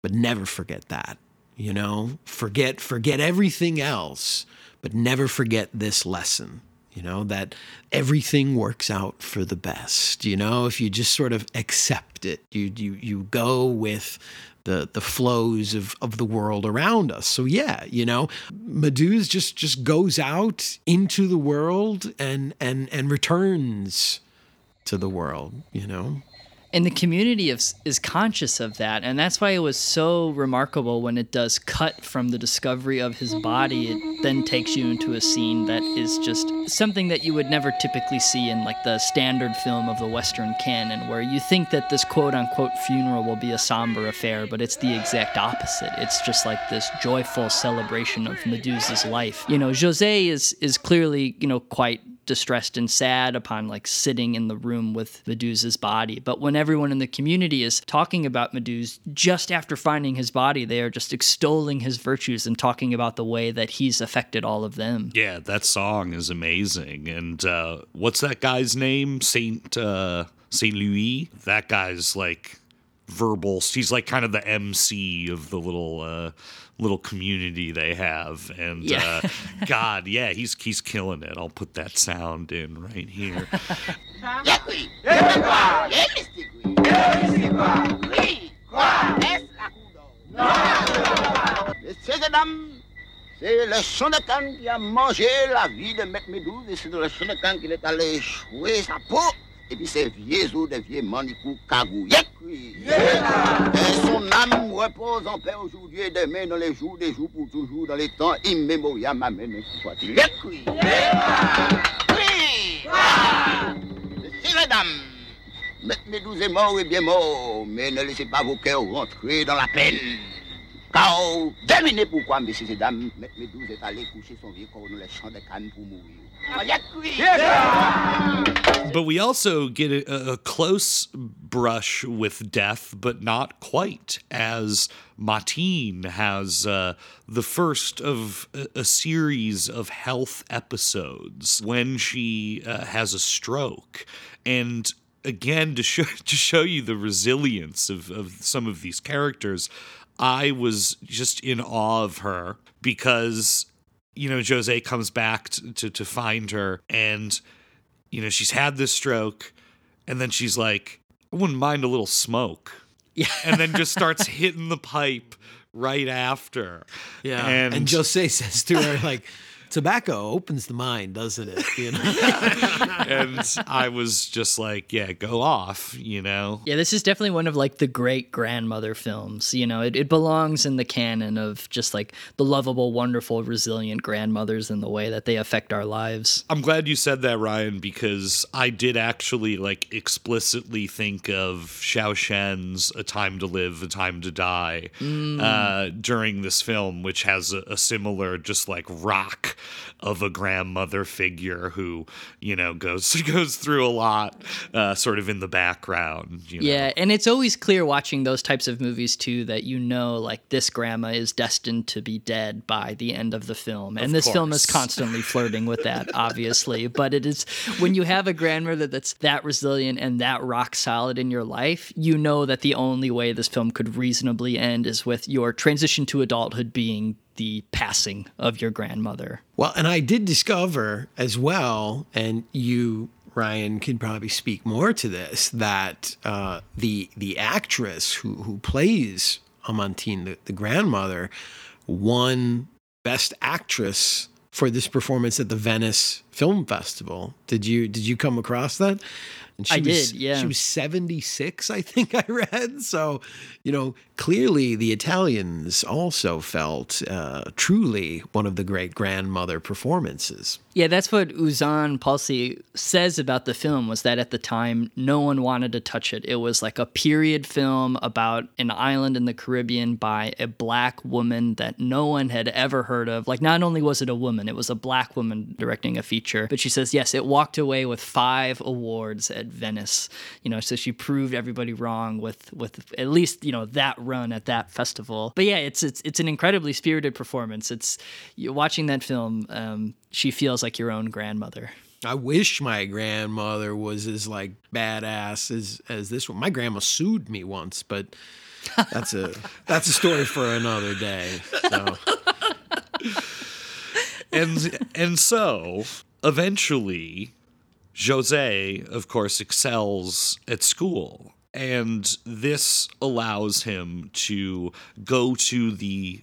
but never forget that. You know, forget forget everything else, but never forget this lesson. You know, that everything works out for the best. You know, if you just sort of accept it, you you you go with the the flows of of the world around us. So yeah, you know, Medusa just just goes out into the world and and and returns to the world, you know and the community is, is conscious of that. And that's why it was so remarkable when it does cut from the discovery of his body it then takes you into a scene that is just something that you would never typically see in like the standard film of the western canon where you think that this quote unquote funeral will be a somber affair but it's the exact opposite. It's just like this joyful celebration of medusa's life. You know jose is is clearly you know quite distressed and sad upon like sitting in the room with Medusa's body. But when everyone in the community is talking about Medusa, just after finding his body, they are just extolling his virtues and talking about the way that he's affected all of them. Yeah, that song is amazing. And uh, what's that guy's name? Saint uh, Saint Louis. That guy's like verbal. He's like kind of the MC of the little uh, little community they have. And yeah. uh, God, yeah, he's he's killing it. I'll put that sound in right here. C'est le Shonakan qui a mangé la vie de Maître Médouze et c'est le Shonakan qu'il est allé jouer sa peau. Et puis ces vieux os des vieux manicous cagouillés. Et son âme repose en paix aujourd'hui et demain dans les jours des jours pour toujours dans les temps immémoriaux. Amen. Soit-il. Oui. Mesdames, Maître Médouze est mort et bien mort, mais ne laissez pas vos cœurs rentrer dans la peine. Car devinez pourquoi, messieurs et dames, Maître Médouze est allé coucher son vieux corps dans les champs de canne pour mourir. But we also get a, a, close brush with death, but not quite, as Mateen has uh, the first of a, a, series of health episodes when she uh, has a stroke. And again, to show, to show you the resilience of, of some of these characters, I was just in awe of her because you know, Jose comes back to, to, to find her and, you know, she's had this stroke and then she's like, I wouldn't mind a little smoke. Yeah. and then just starts hitting the pipe right after. Yeah. And, and Jose says to her, like, tobacco opens the mind, doesn't it? You know? and I was just like, yeah, go off, you know? Yeah, this is definitely one of like the great grandmother films. You know, it, it belongs in the canon of just like the lovable, wonderful, resilient grandmothers and the way that they affect our lives. I'm glad you said that, Ryan, because I did actually like explicitly think of Hsiao-hsien's A Time to Live, A Time to Die mm. uh, during this film, which has a, a similar, just like rock of a grandmother figure who you know goes goes through a lot uh, sort of in the background you know? yeah and it's always clear watching those types of movies too that you know like this grandma is destined to be dead by the end of the film and of this course. film is constantly flirting with that obviously but it is when you have a grandmother that's that resilient and that rock solid in your life you know that the only way this film could reasonably end is with your transition to adulthood being the passing of your grandmother. Well, and I did discover as well, and you, Ryan, can probably speak more to this, that uh, the the actress who who plays Amantine, the, the grandmother, won Best Actress for this performance at the Venice Film Festival. Did you did you come across that? And she I was, did, yeah. She was 76, I think I read. So, you know, clearly the Italians also felt uh, truly one of the great grandmother performances. Yeah, that's what Euzhan Palcy says about the film was that at the time no one wanted to touch it. It was like a period film about an island in the Caribbean by a black woman that no one had ever heard of. Like not only was it a woman, it was a black woman directing a feature picture. But she says, yes, it walked away with five awards at Venice. You know, so she proved everybody wrong with with at least you know that run at that festival. But yeah, it's it's it's an incredibly spirited performance. It's you watching that film. Um, she feels like your own grandmother. I wish my grandmother was as like badass as as this one. My grandma sued me once, but that's a that's a story for another day. So and and so eventually Jose of course excels at school and this allows him to go to the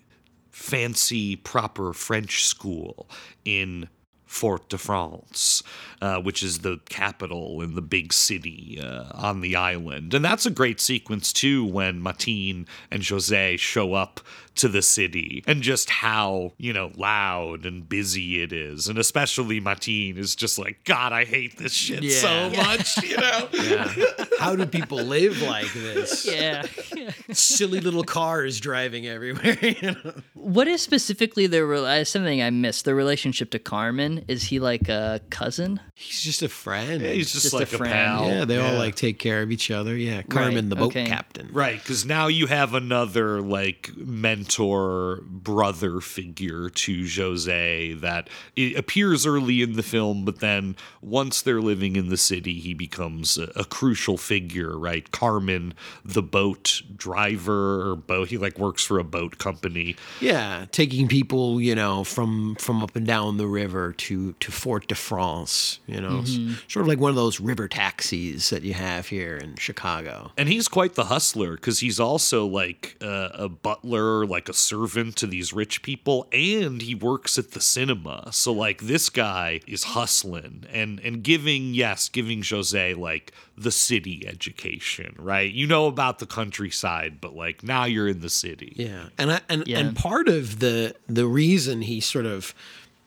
fancy proper French school in Fort de France, uh, which is the capital in the big city uh, on the island. And that's a great sequence, too, when Mateen and Jose show up to the city and just how, you know, loud and busy it is. And especially Mateen is just like, God, I hate this shit Yeah. so much, you know? yeah. how do people live like this? Yeah. Silly little cars driving everywhere. You know? What is specifically the rel- uh, something I missed? The relationship to Carmen is he like a cousin? He's just a friend. He's just, Just like a, friend. pal. yeah, they all like take care of each other. Yeah, Carmen, the boat okay. captain. Right, because now you have another like mentor brother figure to Jose that it appears early in the film, but then once they're living in the city, he becomes a, a crucial figure. Right, Carmen, the boat driver or boat, he like works for a boat company. Yeah, taking people, you know, from from up and down the river to to Fort de France. You know, S- sort of like one of those river taxis that you have here in Chicago. And he's quite the hustler because he's also like uh, a butler, like a servant to these rich people, and he works at the cinema. So like this guy is hustling and and giving yes, giving Jose like the city education, right? You know about the countryside, but like now you're in the city. Yeah, and I, and Yeah. and part of the the reason he sort of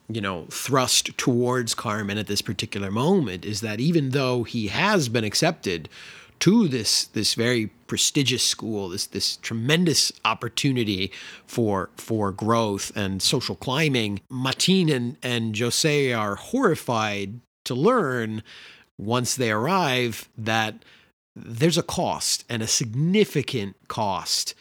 you know thrust towards Carmen at this particular moment is that even though he has been accepted to this this very prestigious school, this this tremendous opportunity for for growth and social climbing, Mateen and and Jose are horrified to learn once they arrive that there's a cost and a significant cost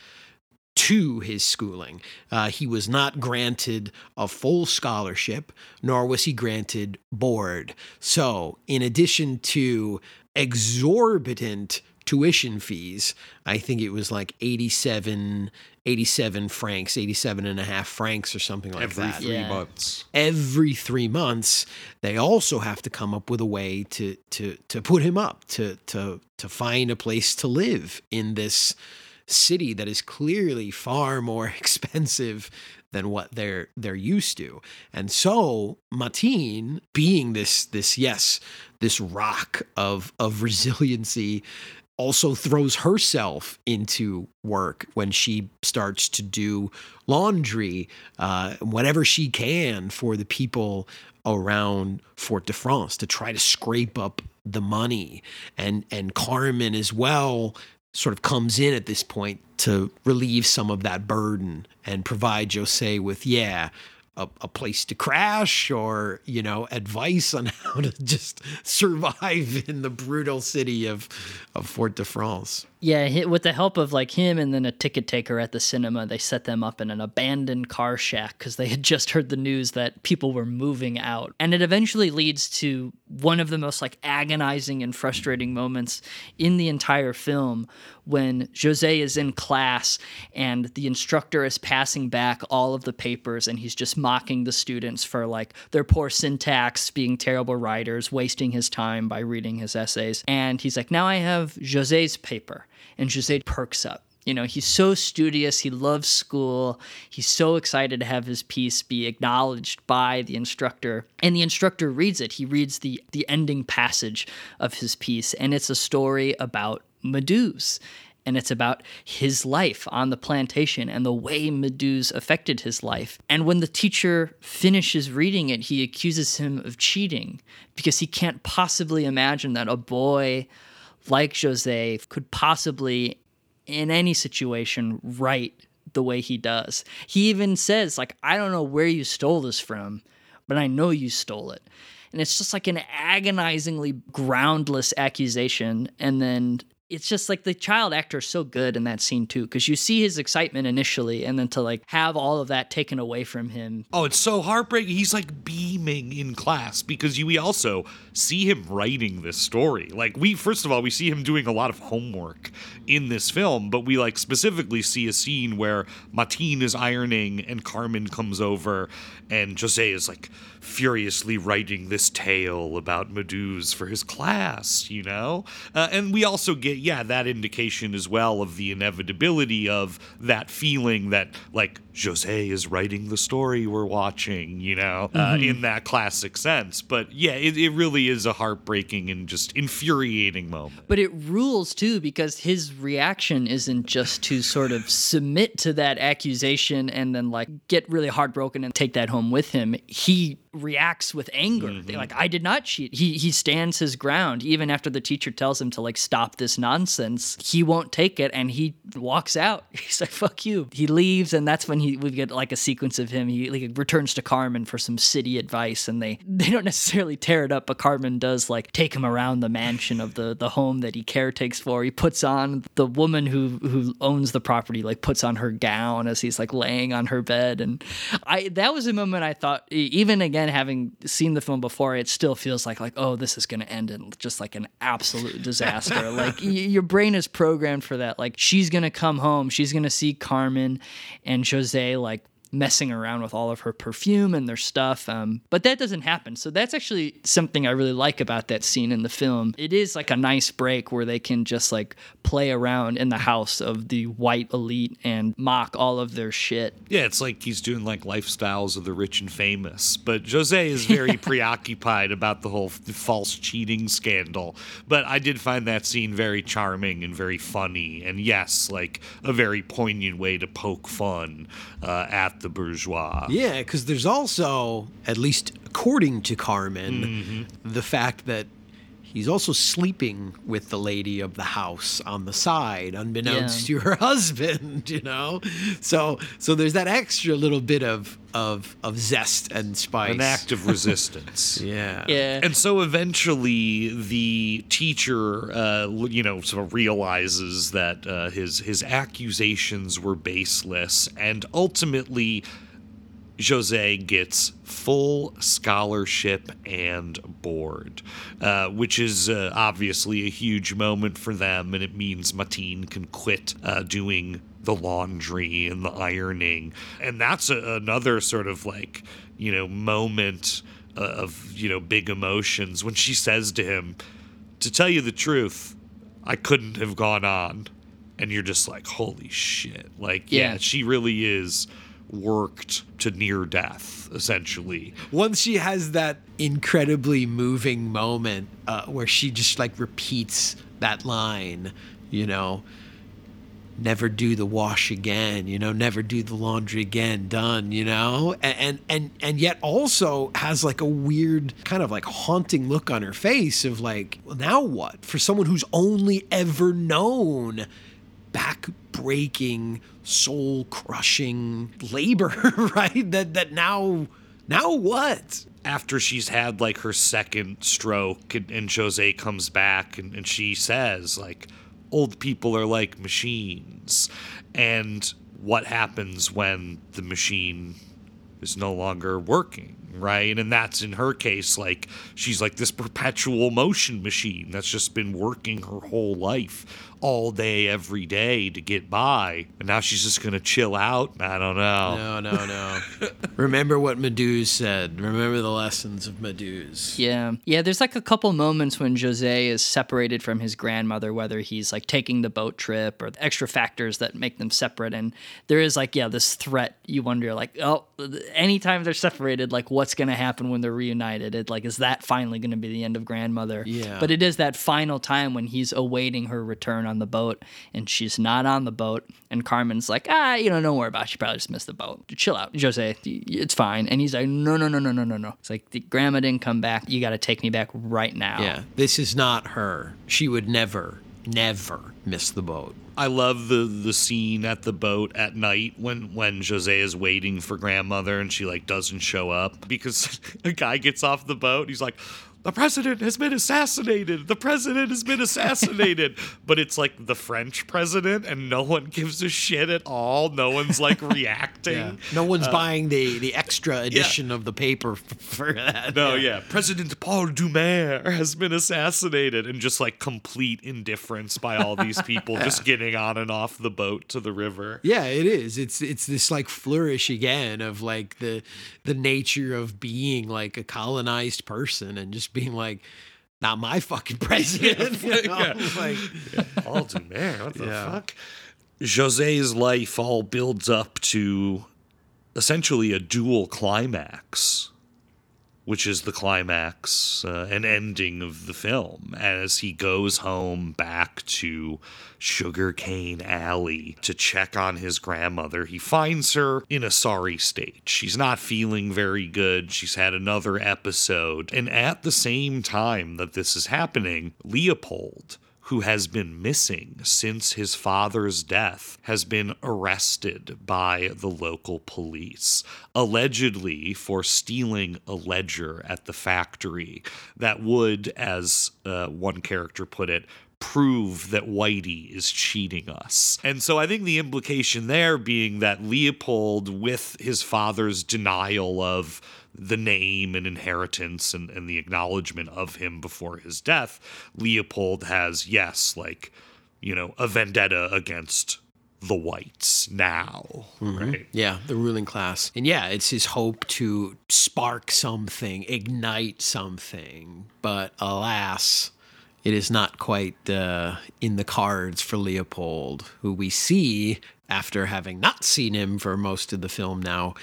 to his schooling. Uh, he was not granted a full scholarship, nor was he granted board. So, in addition to exorbitant tuition fees, I think it was like 87, 87 francs, 87 and a half francs or something like that. Every three Yeah. months. every three months, they also have to come up with a way to to to put him up to to to find a place to live in this city that is clearly far more expensive than what they're they're used to. And so Mateen, being this this yes, this rock of of resiliency also throws herself into work when she starts to do laundry, uh, whatever she can for the people around Fort de France to try to scrape up the money. And and Carmen as well sort of comes in at this point to relieve some of that burden and provide Jose with, yeah, a, a place to crash or, you know, advice on how to just survive in the brutal city of, of Fort de France. Yeah, with the help of like him and then a ticket taker at the cinema, they set them up in an abandoned car shack because they had just heard the news that people were moving out. And it eventually leads to one of the most like agonizing and frustrating moments in the entire film when Jose is in class and the instructor is passing back all of the papers and he's just mocking the students for like their poor syntax, being terrible writers, wasting his time by reading his essays. And he's like, Now I have Jose's paper. And Jose perks up. You know, he's so studious. He loves school. He's so excited to have his piece be acknowledged by the instructor. And the instructor reads it. He reads the, the ending passage of his piece. And it's a story about Meduse. And it's about his life on the plantation and the way Meduse affected his life. And when the teacher finishes reading it, he accuses him of cheating because he can't possibly imagine that a boy like Jose could possibly, in any situation, write the way he does. He even says, like, I don't know where you stole this from, but I know you stole it. and it's just like an agonizingly groundless accusation and then it's just like the child actor is so good in that scene too because you see his excitement initially and then to like have all of that taken away from him Oh, it's so heartbreaking. He's like beaming in class because you, we also see him writing this story. Like we first of all, we see him doing a lot of homework in this film, but we like specifically see a scene where Martine is ironing and Carmen comes over and Jose is like furiously writing this tale about Meduse for his class, you know? Uh, and we also get, yeah, that indication as well of the inevitability of that feeling that, like, Jose is writing the story we're watching, you know, uh, Mhm. in that classic sense. But yeah, it, it really is a heartbreaking and just infuriating moment. But it rules too because his reaction isn't just to sort of submit to that accusation and then like get really heartbroken and take that home with him. He reacts with anger. Mm-hmm. Like I did not cheat. He he stands his ground even after the teacher tells him to like stop this nonsense. He won't take it and he walks out. He's like fuck you. He leaves and that's when he we get like a sequence of him. He like returns to Carmen for some city advice and they they don't necessarily tear it up, but Carmen does like take him around the mansion of the the home that he caretakes for. He puts on the woman who who owns the property like puts on her gown as he's like laying on her bed and I that was a moment I thought even again having seen the film before it still feels like like oh this is going to end in just like an absolute disaster. like y- your brain is programmed for that. Like she's going to come home, she's going to see Carmen and Jose like messing around with all of her perfume and their stuff. Um, but that doesn't happen. So that's actually something I really like about that scene in the film. It is like a nice break where they can just like play around in the house of the white elite and mock all of their shit. Yeah, it's like he's doing like lifestyles of the rich and famous. But Jose is very preoccupied about the whole f- false cheating scandal. But I did find that scene very charming and very funny. And yes, like a very poignant way to poke fun uh, at the bourgeois. Yeah, because there's also, at least according to Carmen, mm-hmm. the fact that he's also sleeping with the lady of the house on the side, unbeknownst to her husband. You know, so so there's that extra little bit of of of zest and spice, An act of resistance. yeah. Yeah. And so eventually, the teacher, uh, you know, sort of realizes that uh, his his accusations were baseless, and ultimately, Jose gets full scholarship and board, uh, which is uh, obviously a huge moment for them, and it means Mateen can quit uh, doing the laundry and the ironing, and that's a, another sort of like you know moment uh, of you know big emotions when she says to him, "To tell you the truth, I couldn't have gone on," and you're just like, "Holy shit!" Like, yeah, Yeah. she really is worked to near death essentially. Once she has that incredibly moving moment uh, where she just like repeats that line, you know, never do the wash again, you know, never do the laundry again, done, you know, and and and, yet also has like a weird kind of like haunting look on her face of like, well, now what? For someone who's only ever known back breaking, soul crushing labor, right? That that now now what? after she's had like her second stroke and, and Jose comes back and, and she says like old people are like machines. And what happens when the machine is no longer working right? And that's in her case like she's like this perpetual motion machine that's just been working her whole life all day every day to get by and now she's just gonna chill out i don't know No, no, no. Remember what Meduse said. Remember the lessons of Meduse. Yeah. Yeah, there's like a couple moments when Jose is separated from his grandmother, whether he's like taking the boat trip or the extra factors that make them separate. And there is like, yeah, this threat. You wonder, like, oh, anytime they're separated, like, what's going to happen when they're reunited? It, like, is that finally going to be the end of grandmother? Yeah. But it is that final time when he's awaiting her return on the boat and she's not on the boat. And Carmen's like, ah, you know, don't worry about it. She probably just missed the boat. Chill out, Jose. It's fine. And he's like, no, no, no, no, no, no, no. It's like, the grandma didn't come back. You got to take me back right now. Yeah, this is not her. She would never, never miss the boat. I love the the scene at the boat at night when when Jose is waiting for grandmother and she like doesn't show up because a guy gets off the boat. He's like, the president has been assassinated. The president has been assassinated. but it's like the French president, and no one gives a shit at all. No one's like reacting. Yeah. No one's Uh, buying the the extra edition of the paper for that. No, yeah. President Paul Doumer has been assassinated, and just like complete indifference by all these people just getting on and off the boat to the river. Yeah, it is. It's it's this like flourish again of like the the nature of being like a colonized person and just being like not my fucking president. you know? Yeah. Like, Paul Doumer, what the Yeah. fuck? Jose's life all builds up to essentially a dual climax, which is the climax uh, and ending of the film as he goes home back to Sugarcane Alley to check on his grandmother. He finds her in a sorry state. She's not feeling very good. She's had another episode. And at the same time that this is happening, Leopold who has been missing since his father's death, has been arrested by the local police, allegedly for stealing a ledger at the factory that would, as uh, one character put it, prove that Whitey is cheating us. And so I think the implication there being that Leopold, with his father's denial of the name and inheritance and, and the acknowledgement of him before his death, Leopold has, yes, like, you know, a vendetta against the whites now. Right. yeah, the ruling class. And yeah, it's his hope to spark something, ignite something. But alas, it is not quite uh, in the cards for Leopold, who we see after having not seen him for most of the film now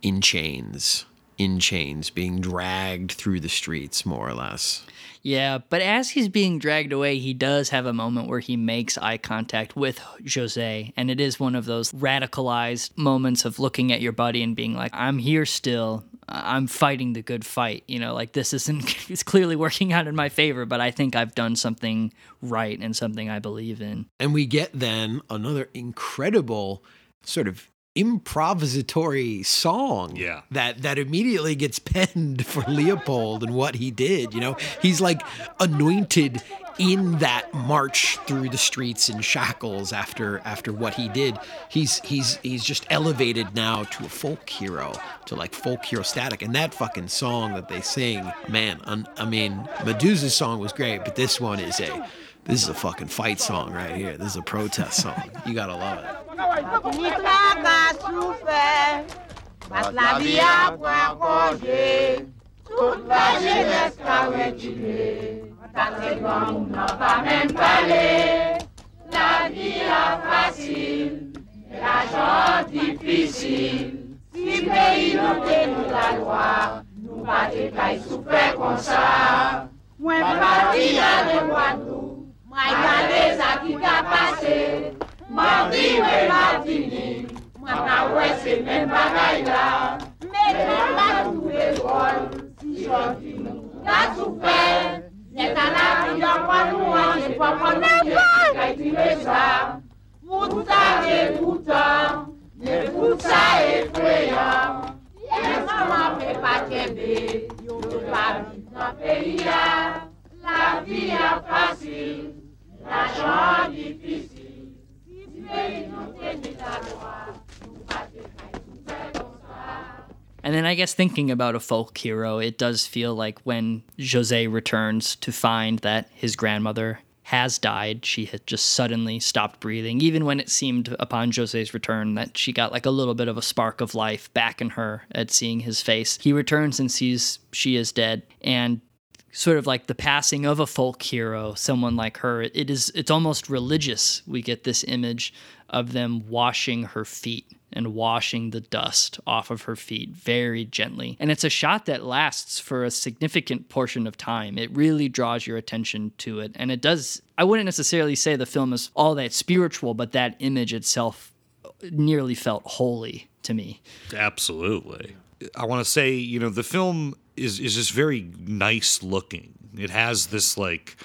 in chains. In chains, being dragged through the streets, more or less. Yeah, but as he's being dragged away, he does have a moment where he makes eye contact with Jose. And it is one of those radicalized moments of looking at your buddy and being like, I'm here still. I'm fighting the good fight. You know, like this isn't, it's clearly working out in my favor, but I think I've done something right and something I believe in. And we get then another incredible sort of improvisatory song Yeah. that that immediately gets penned for Leopold and what he did you know? He's like anointed in that march through the streets in shackles after after what he did. He's he's he's just elevated now to a folk hero to like folk hero static and that fucking song that they sing man un, i mean medusa's song was great but this one is a this is a fucking fight song right here this is a protest song you gotta love it Ni traka souffert, mas la vie a point congé. Toute la jeunesse qu'a reculé. Ta seconde n'a pas même parlé. La vie a facile, Mwen gade sa ki ka pase, mwen diwe mwen dini, mwen awe la, men si yon ki nou la soupe, neta la ki yon kwa nou anje, kwa kwa nou ke ki ka itiwe sa, mouta ekouta, nekouta ekweyan, yes maman pe pa kebe, yo nan peya, la vi a fasil, And then I guess thinking about a folk hero, it does feel like when Jose returns to find that his grandmother has died, she had just suddenly stopped breathing. Even when it seemed upon Jose's return that she got like a little bit of a spark of life back in her at seeing his face, he returns and sees she is dead. And sort of like the passing of a folk hero, someone like her, it is it's almost religious. We get this image of them washing her feet and washing the dust off of her feet very gently. And it's a shot that lasts for a significant portion of time. It really draws your attention to it. And it does I wouldn't necessarily say the film is all that spiritual, but that image itself nearly felt holy to me. Absolutely. I want to say, you know, the film is is just very nice looking. It has this like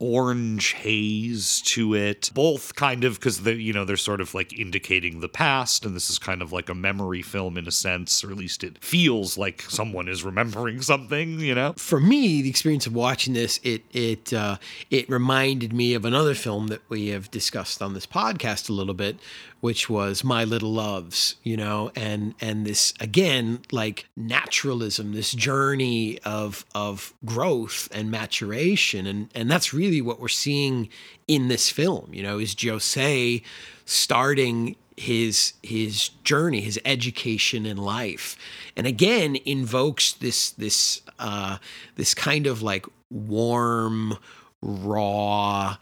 orange haze to it both kind of because they you know they're sort of like indicating the past and this is kind of like a memory film in a sense or at least it feels like someone is remembering something you know for me the experience of watching this it it uh, it reminded me of another film that we have discussed on this podcast a little bit which was My Little Loves, you know, and and this again like naturalism, this journey of of growth and maturation, and and that's really what we're seeing in this film, you know, is José starting his his journey, his education in life, and again invokes this this uh, this kind of like warm, raw,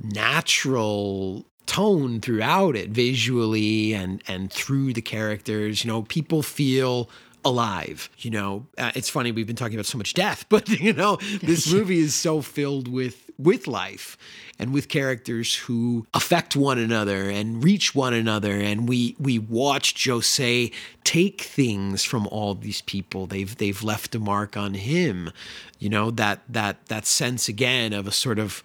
natural tone throughout it visually and and through the characters. You know people feel alive you know. Uh, it's funny we've been talking about so much death but you know this movie is so filled with with life and with characters who affect one another and reach one another. And we we watch José take things from all these people. They've they've left a mark on him you know that that that sense again of a sort of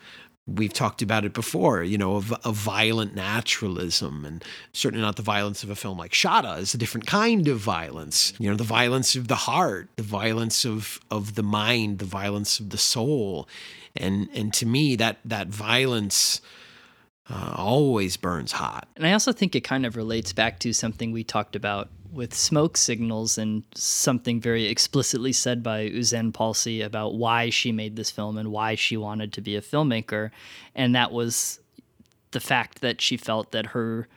we've talked about it before, you know, of, of violent naturalism, and certainly not the violence of a film like Shottas is a different kind of violence. You know, the violence of the heart, the violence of of the mind, the violence of the soul, and and to me that that violence. Uh, always burns hot. And I also think it kind of relates back to something we talked about with smoke signals and something very explicitly said by Euzhan Palcy about why she made this film and why she wanted to be a filmmaker. And that was the fact that she felt that her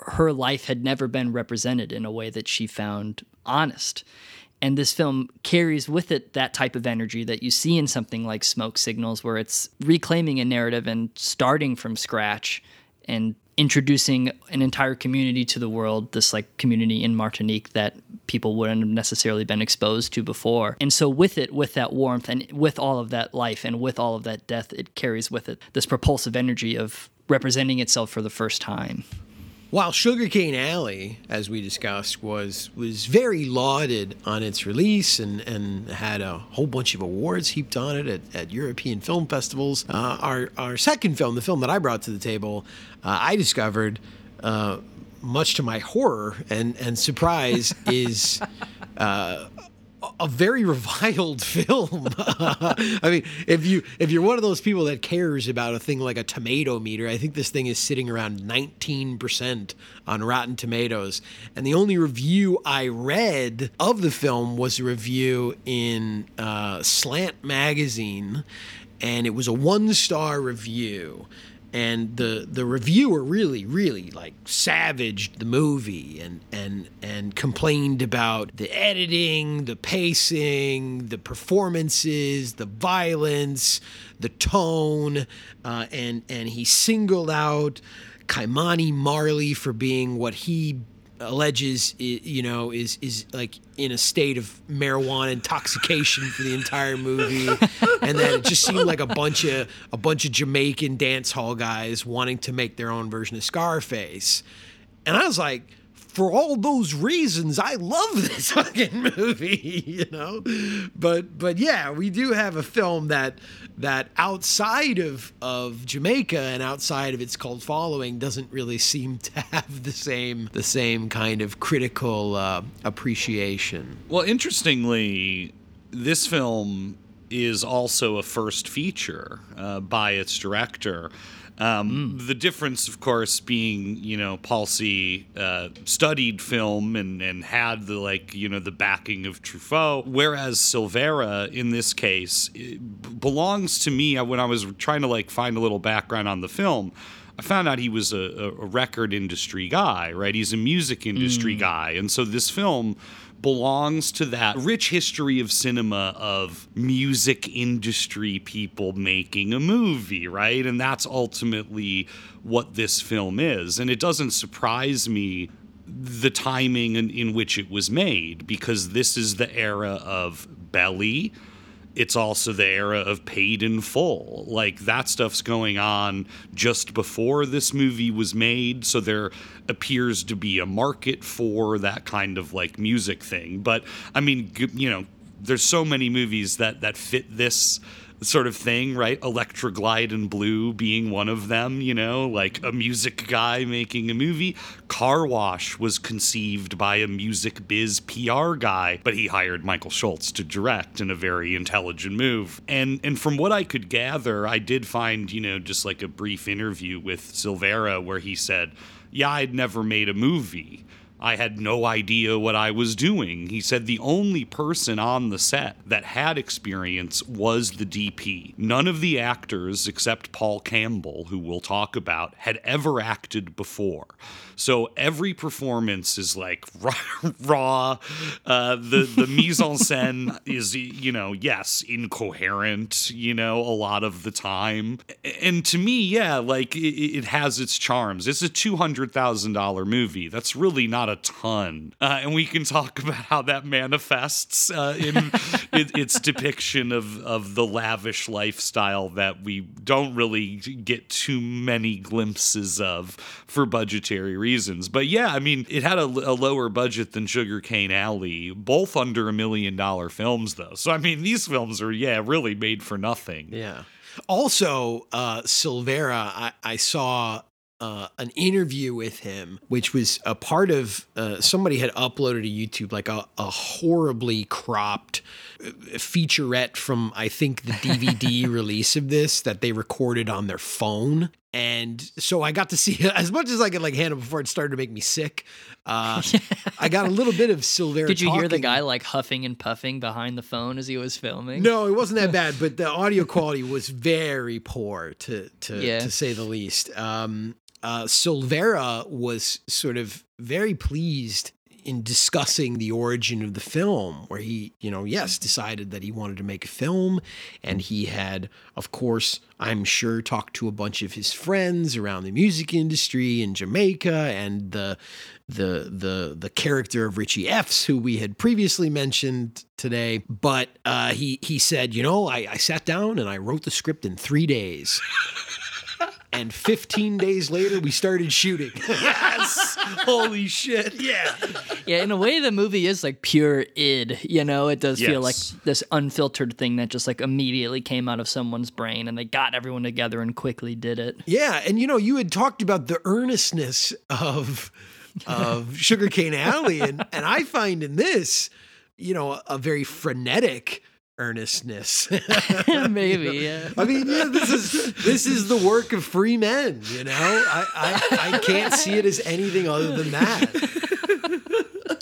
her life had never been represented in a way that she found honest. And this film carries with it that type of energy that you see in something like Smoke Signals, where it's reclaiming a narrative and starting from scratch and introducing an entire community to the world, this like community in Martinique that people wouldn't have necessarily been exposed to before. And so with it, with that warmth and with all of that life and with all of that death, it carries with it this propulsive energy of representing itself for the first time. While Sugarcane Alley, as we discussed, was was very lauded on its release and, and had a whole bunch of awards heaped on it at, at European film festivals, uh, our our second film, the film that I brought to the table, uh, I discovered, uh, much to my horror and and surprise, is uh, a very reviled film. I mean, if you if you're one of those people that cares about a thing like a tomato meter, I think this thing is sitting around 19% on Rotten Tomatoes. And the only review I read of the film was a review in uh, Slant Magazine, and it was a one star review and the the reviewer really really like savaged the movie and and and complained about the editing the pacing the performances the violence the tone uh, and and he singled out Ky-Mani Marley for being what he alleges you know is is like in a state of marijuana intoxication for the entire movie. And then it just seemed like a bunch of a bunch of Jamaican dance hall guys wanting to make their own version of Scarface. And I was like for all those reasons, I love this fucking movie, you know. But but yeah, we do have a film that that outside of of Jamaica and outside of its cult following doesn't really seem to have the same the same kind of critical uh, appreciation. Well, interestingly, this film is also a first feature uh, by its director. Um, mm. The difference, of course, being you know Palcy uh, studied film and and had the like you know the backing of Truffaut, whereas Silvera in this case belongs to me. When I was trying to like find a little background on the film. I found out he was a, a record industry guy, right? He's a music industry mm. guy. And so this film belongs to that rich history of cinema of music industry people making a movie, right? And that's ultimately what this film is. And it doesn't surprise me the timing in, in which it was made because this is the era of Belly it's also the era of paid in full. Like that stuff's going on just before this movie was made, so there appears to be a market for that kind of like music thing. But I mean, you know, there's so many movies that that fit this sort of thing, right? Electra Glide in Blue being one of them, you know, like a music guy making a movie. Car Wash was conceived by a music biz PR guy, but he hired Michael Schultz to direct in a very intelligent move. And and from what I could gather, I did find, you know, just like a brief interview with Silvera where he said, "Yeah, I'd never made a movie." I had no idea what I was doing. He said the only person on the set that had experience was the DP. None of the actors, except Paul Campbell, who we'll talk about, had ever acted before. So every performance is like raw. Uh, the the mise en scène is you know yes incoherent you know a lot of the time. And to me, yeah, like it, it has its charms. It's a two hundred thousand dollar movie. That's really not a ton, uh, and we can talk about how that manifests uh, in it, its depiction of of the lavish lifestyle that we don't really get too many glimpses of for budgetary reasons reasons. But yeah, I mean, it had a, a lower budget than Sugarcane Alley, both under a million dollar films, though. So, I mean, these films are, yeah, really made for nothing. Yeah. Also, uh, Silvera, I, I saw uh, an interview with him, which was a part of uh, somebody had uploaded to YouTube like a, a horribly cropped uh, featurette from I think the DVD release of this that they recorded on their phone. And so I got to see as much as I could like handle before it started to make me sick. Uh, I got a little bit of Silvera. Did you hear the guy like huffing and puffing behind the phone as he was filming? No, it wasn't that bad, but the audio quality was very poor to to Yeah. to say the least. Um, uh, Silvera was sort of very pleased in discussing the origin of the film, where he, you know, yes, decided that he wanted to make a film, and he had, of course, I'm sure, talked to a bunch of his friends around the music industry in Jamaica, and the the the the character of Richie F's, who we had previously mentioned today. But uh, he he said, you know, I, I sat down and I wrote the script in three days. And 15 days later, we started shooting. yes! Holy shit! Yeah. Yeah, in a way, the movie is like pure id. You know, it does feel like this unfiltered thing that just like immediately came out of someone's brain, and they got everyone together and quickly did it. Yeah, and you know, you had talked about the earnestness of of Sugarcane Alley, and and I find in this, you know, a, a very frenetic earnestness. Maybe, yeah. I mean, yeah, this is this is the work of free men. You know, I I, I can't see it as anything other than that.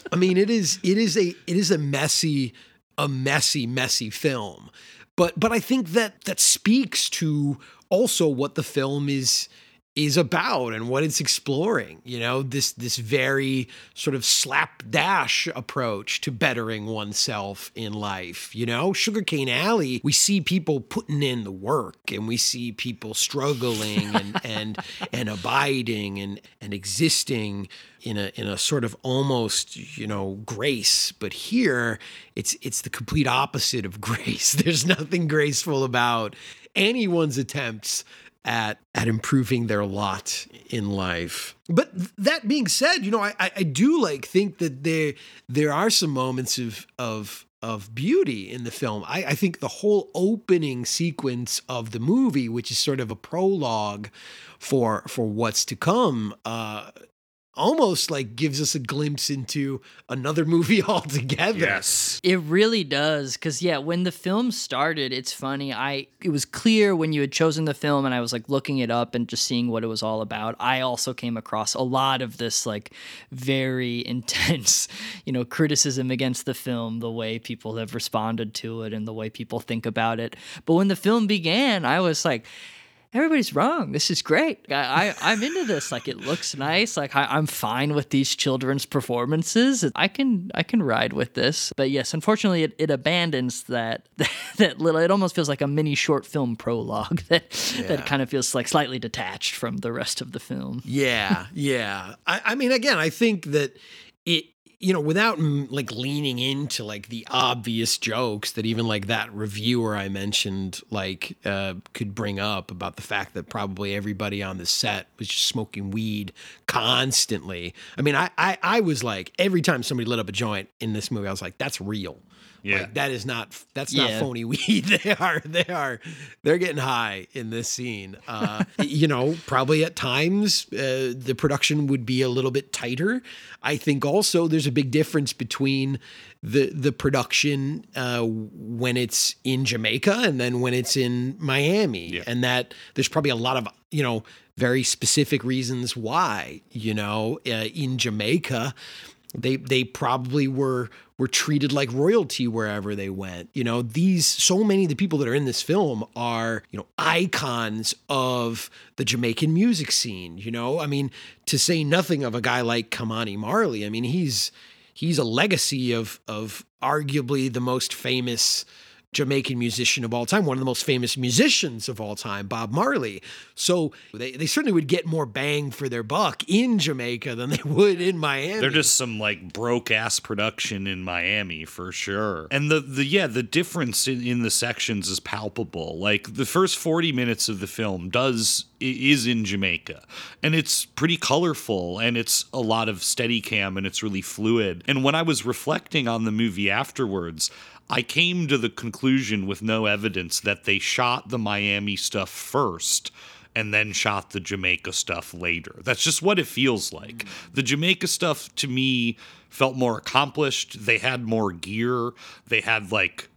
I mean, it is it is a it is a messy a messy messy film, but but I think that that speaks to also what the film is is about and what it's exploring you know this this very sort of slapdash approach to bettering oneself in life you know? Sugarcane alley we see people putting in the work and we see people struggling and and and abiding and and existing in a in a sort of almost you know grace. But here it's it's the complete opposite of grace. There's nothing graceful about anyone's attempts at at improving their lot in life. But that being said, you know, I, I do like think that there there are some moments of of of beauty in the film. I, I think the whole opening sequence of the movie, which is sort of a prologue for for what's to come, uh, almost like gives us a glimpse into another movie altogether. Yes. It really does cuz yeah, when the film started, it's funny. I it was clear when you had chosen the film and I was like looking it up and just seeing what it was all about. I also came across a lot of this like very intense, you know, criticism against the film, the way people have responded to it and the way people think about it. But when the film began, I was like everybody's wrong. This is great. I, I I'm into this. Like it looks nice. Like I, I'm fine with these children's performances. I can I can ride with this. But yes, unfortunately, it, it abandons that that little. It almost feels like a mini short film prologue that that kind of feels like slightly detached from the rest of the film. Yeah, yeah. I, I mean, again, I think that it, you know, without like leaning into like the obvious jokes that even like that reviewer I mentioned like uh, could bring up about the fact that probably everybody on the set was just smoking weed constantly. I mean, I, I, I was like every time somebody lit up a joint in this movie, I was like, that's real. Yeah. Like, that is not that's not Yeah. phony weed. They are they are they're getting high in this scene. Uh, you know, probably at times uh, the production would be a little bit tighter. I think also there's a big difference between the the production uh, when it's in Jamaica and then when it's in Miami, and that there's probably a lot of you know very specific reasons why you know uh, in Jamaica they they probably were were treated like royalty wherever they went. You know, these so many of the people that are in this film are, you know, icons of the Jamaican music scene, you know? I mean, to say nothing of a guy like Ky-Mani Marley. I mean, he's he's a legacy of of arguably the most famous Jamaican musician of all time, one of the most famous musicians of all time, Bob Marley. So they, they certainly would get more bang for their buck in Jamaica than they would in Miami. They're just some like broke ass production in Miami for sure. And the the yeah, the difference in, in the sections is palpable. Like the first 40 minutes of the film does is in Jamaica. And it's pretty colorful and it's a lot of steady cam and it's really fluid. And when I was reflecting on the movie afterwards, I came to the conclusion with no evidence that they shot the Miami stuff first and then shot the Jamaica stuff later. That's just what it feels like. The Jamaica stuff to me felt more accomplished. They had more gear. They had like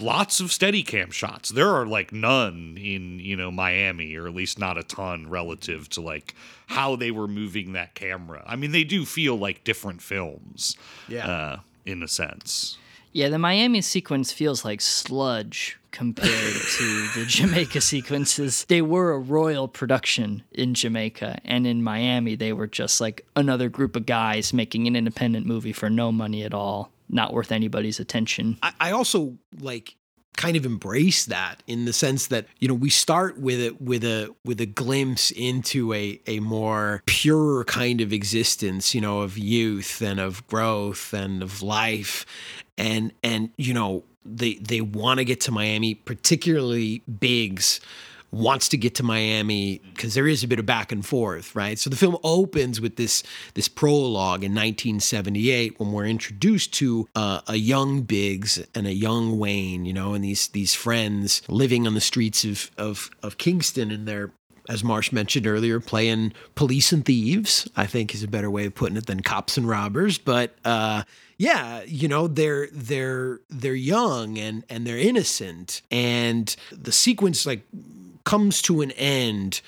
lots of steady cam shots. There are like none in, you know, Miami or at least not a ton relative to like how they were moving that camera. I mean, they do feel like different films. Yeah. Uh, in a sense. Yeah, the Miami sequence feels like sludge compared to the Jamaica sequences. They were a royal production in Jamaica, and in Miami, they were just like another group of guys making an independent movie for no money at all, not worth anybody's attention. I, I also like kind of embrace that in the sense that you know we start with it with a with a glimpse into a a more pure kind of existence you know of youth and of growth and of life and and you know they they want to get to Miami particularly Biggs wants to get to Miami because there is a bit of back and forth, right? So the film opens with this this prologue in 1978 when we're introduced to uh, a young Biggs and a young Wayne, you know, and these these friends living on the streets of of, of Kingston, and they're as Marsh mentioned earlier, playing police and thieves, I think is a better way of putting it than cops and robbers. But uh, yeah, you know, they're they're they're young and and they're innocent, and the sequence like comes to an end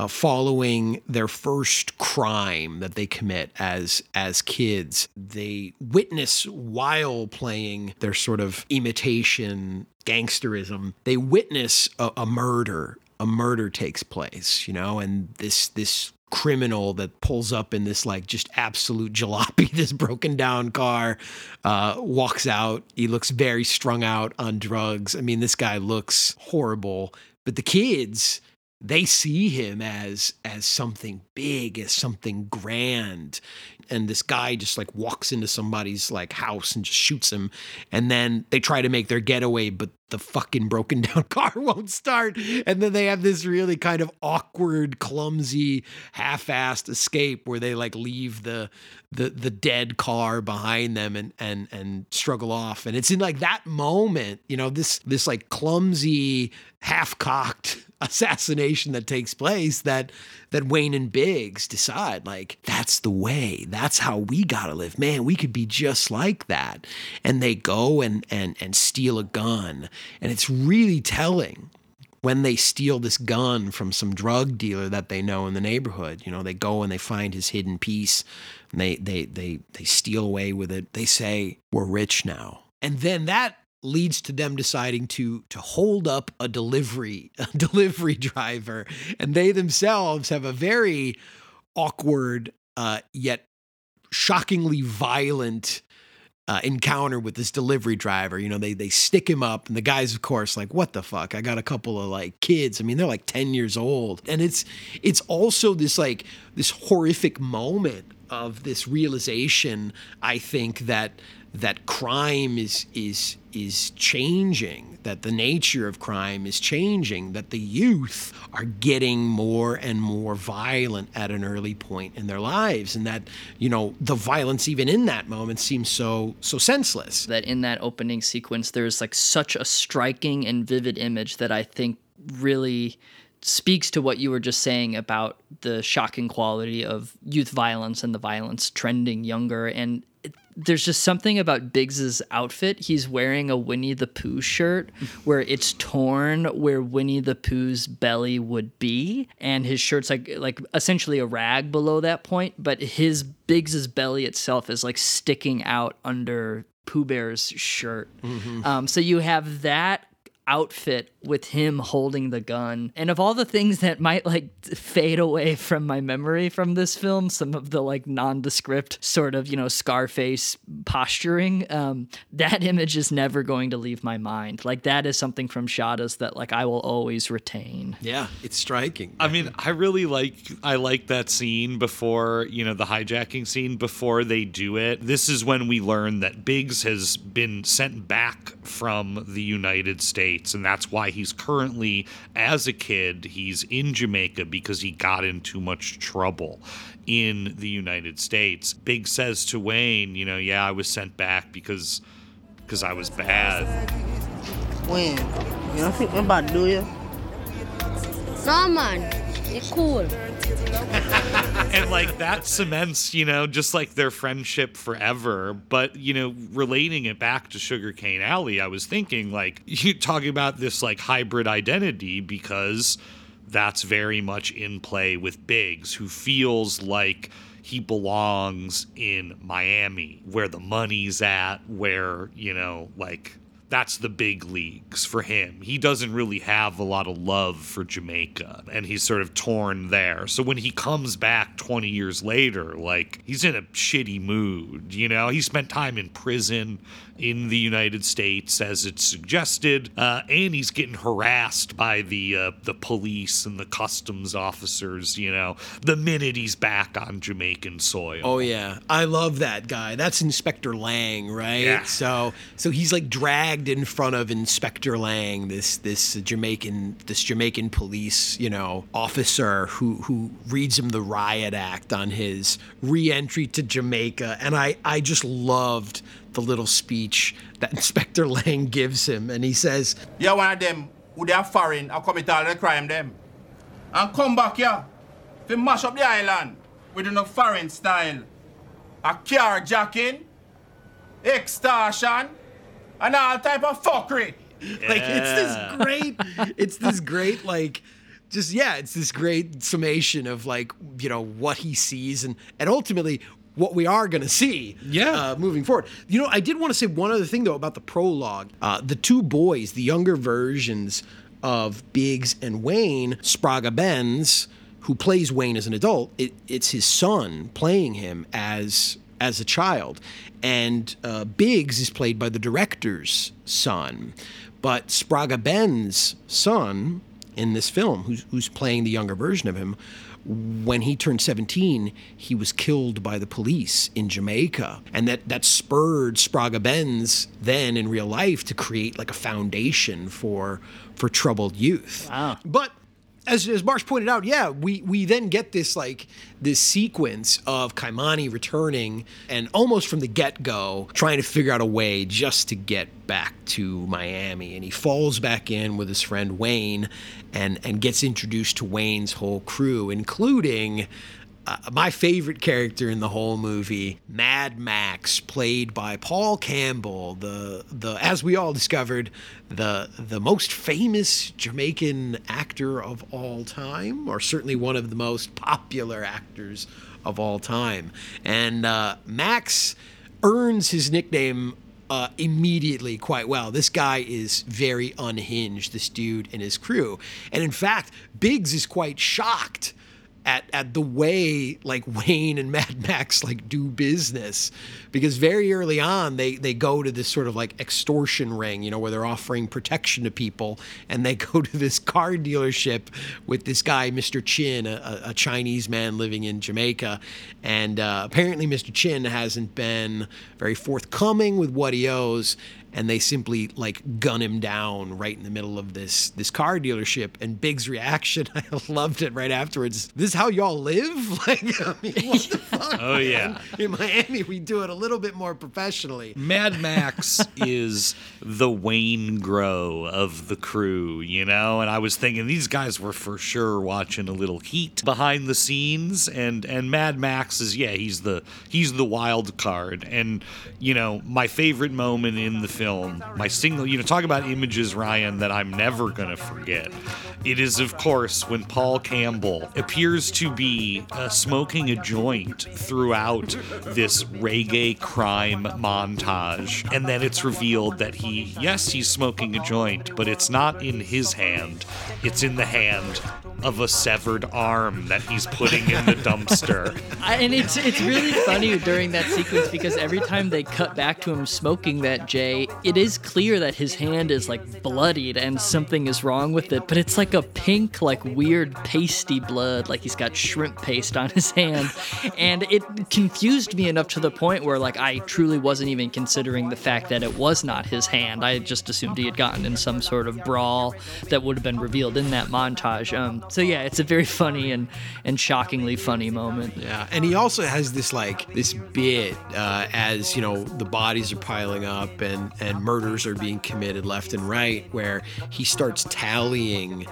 uh, following their first crime that they commit as as kids. They witness while playing their sort of imitation gangsterism. They witness a, a murder. A murder takes place, you know, and this this criminal that pulls up in this like just absolute jalopy, this broken down car, uh, walks out. He looks very strung out on drugs. I mean, this guy looks horrible. But the kids, they see him as as something big, as something grand. And this guy just like walks into somebody's like house and just shoots him. And then they try to make their getaway, but the fucking broken down car won't start. And then they have this really kind of awkward, clumsy, half-assed escape where they like leave the the the dead car behind them and and and struggle off. And it's in like that moment, you know, this this like clumsy, half-cocked assassination that takes place that that Wayne and Biggs decide like that's the way. That's how we got to live. Man we could be just like that. And they go and and and steal a gun. And it's really telling when they steal this gun from some drug dealer that they know in the neighborhood. You know they go and they find his hidden piece. And they they they they steal away with it. They say we're rich now. And then that leads to them deciding to to hold up a delivery a delivery driver and they themselves have a very awkward uh, yet shockingly violent uh, encounter with this delivery driver. You know, they they stick him up, and the guy's of course like, "What the fuck? I got a couple of like kids. I mean, they're like ten years old." And it's it's also this like this horrific moment of this realization, I think that that crime is is is changing, that the nature of crime is changing, that the youth are getting more and more violent at an early point in their lives, and that you know the violence even in that moment seems so so senseless. That in that opening sequence, there's like such a striking and vivid image that I think really speaks to what you were just saying about the shocking quality of youth violence and the violence trending younger and there's just something about Biggs's outfit. He's wearing a Winnie the Pooh shirt where it's torn where Winnie the Pooh's belly would be, and his shirt's like like essentially a rag below that point, but his Biggs's belly itself is like sticking out under Pooh Bear's shirt. Mm-hmm. Um, so you have that outfit with him holding the gun. And of all the things that might like fade away from my memory from this film, some of the like nondescript sort of, you know, Scarface posturing, um, that image is never going to leave my mind. Like that is something from Shottas that like I will always retain. Yeah, it's striking. I mean, I really like I like that scene before, you know, the hijacking scene before they do it. This is when we learn that Biggs has been sent back from the United States and that's why he's currently as a kid, he's in Jamaica because he got in too much trouble in the United States. Big says to Wayne, you know, yeah, I was sent back because because I was bad. Wayne, you don't think me bad, do you? No, Cool. and like that cements, you know, just like their friendship forever. But you know, relating it back to Sugarcane Alley, I was thinking like you talking about this like hybrid identity because that's very much in play with Biggs, who feels like he belongs in Miami, where the money's at, where you know, like that's the big leagues for him. He doesn't really have a lot of love for Jamaica and he's sort of torn there. So when he comes back 20 years later, like he's in a shitty mood, you know? He spent time in prison in the United States as it's suggested, uh, and he's getting harassed by the uh, the police and the customs officers, you know, the minute he's back on Jamaican soil. Oh yeah, I love that guy. That's Inspector Lang, right? Yeah. So so he's like dragged in front of Inspector Lang, this this Jamaican this Jamaican police, you know, officer who who reads him the riot act on his re-entry to Jamaica, and I I just loved the little speech that Inspector Lang gives him, and he says, You're one of them who they are foreign and commit all the crime them. And come back here to mash up the island with no foreign style. A carjacking, extortion, and all type of fuckery. like it's this great it's this great like just yeah it's this great summation of like you know what he sees and and ultimately what we are going to see yeah. uh, moving forward. You know i did want to say one other thing though about the prologue. Uh, the two boys the younger versions of biggs and wayne Spragga Benz who plays wayne as an adult it, it's his son playing him as as a child. And uh, biggs is played by the director's son. But Spragga ben's son in this film who's, who's playing the younger version of him when he turned 17 he was killed by the police in jamaica. And that that spurred Spragga Benz then in real life to create like a foundation for for troubled youth. Wow. But as, as Marsh pointed out, yeah, we, we then get this like this sequence of Ky-Mani returning and almost from the get go trying to figure out a way just to get back to Miami. And he falls back in with his friend Wayne and, and gets introduced to Wayne's whole crew, including uh, my favorite character in the whole movie, Mad Max, played by Paul Campbell, the the as we all discovered, the the most famous Jamaican actor of all time, or certainly one of the most popular actors of all time. And uh, Max earns his nickname uh, immediately quite well. This guy is very unhinged, this dude and his crew. And in fact, Biggs is quite shocked at at the way like Wayne and Mad Max like do business because very early on they they go to this sort of like extortion ring you know where they're offering protection to people and they go to this car dealership with this guy Mr. Chin a, a Chinese man living in Jamaica and uh, apparently Mr. Chin hasn't been very forthcoming with what he owes and they simply like gun him down right in the middle of this this car dealership and Big's reaction I loved it right afterwards this is how y'all live like I mean what the fuck Oh, yeah. in Miami we do it a little bit more professionally Mad Max is the Waingro of the crew, you know? And I was thinking these guys were for sure watching a little heat behind the scenes and and Mad Max is yeah, he's the he's the wild card. And you know, my favorite moment in the film, my single, you know, talk about images Ryan that I'm never going to forget. It is of course when Paul Campbell appears to be uh, smoking a joint throughout this reggae crime montage. And then it's revealed that he, yes, he's smoking a joint, but it's not in his hand, it's in the hand of a severed arm that he's putting in the dumpster. And it's it's really funny during that sequence because every time they cut back to him smoking that J, it is clear that his hand is like bloodied and something is wrong with it. But it's like a pink, like weird pasty blood, like he's got shrimp paste on his hand, and it confused me enough to the point where like I truly wasn't even considering the fact that it was not his hand. I just assumed he had gotten in some sort of brawl that would have been revealed in that montage. Um, so yeah, it's a very funny and and shockingly funny moment. Yeah, and he also has this like this bit uh, as you know the bodies are piling up and and murders are being committed left and right, where he starts tallying.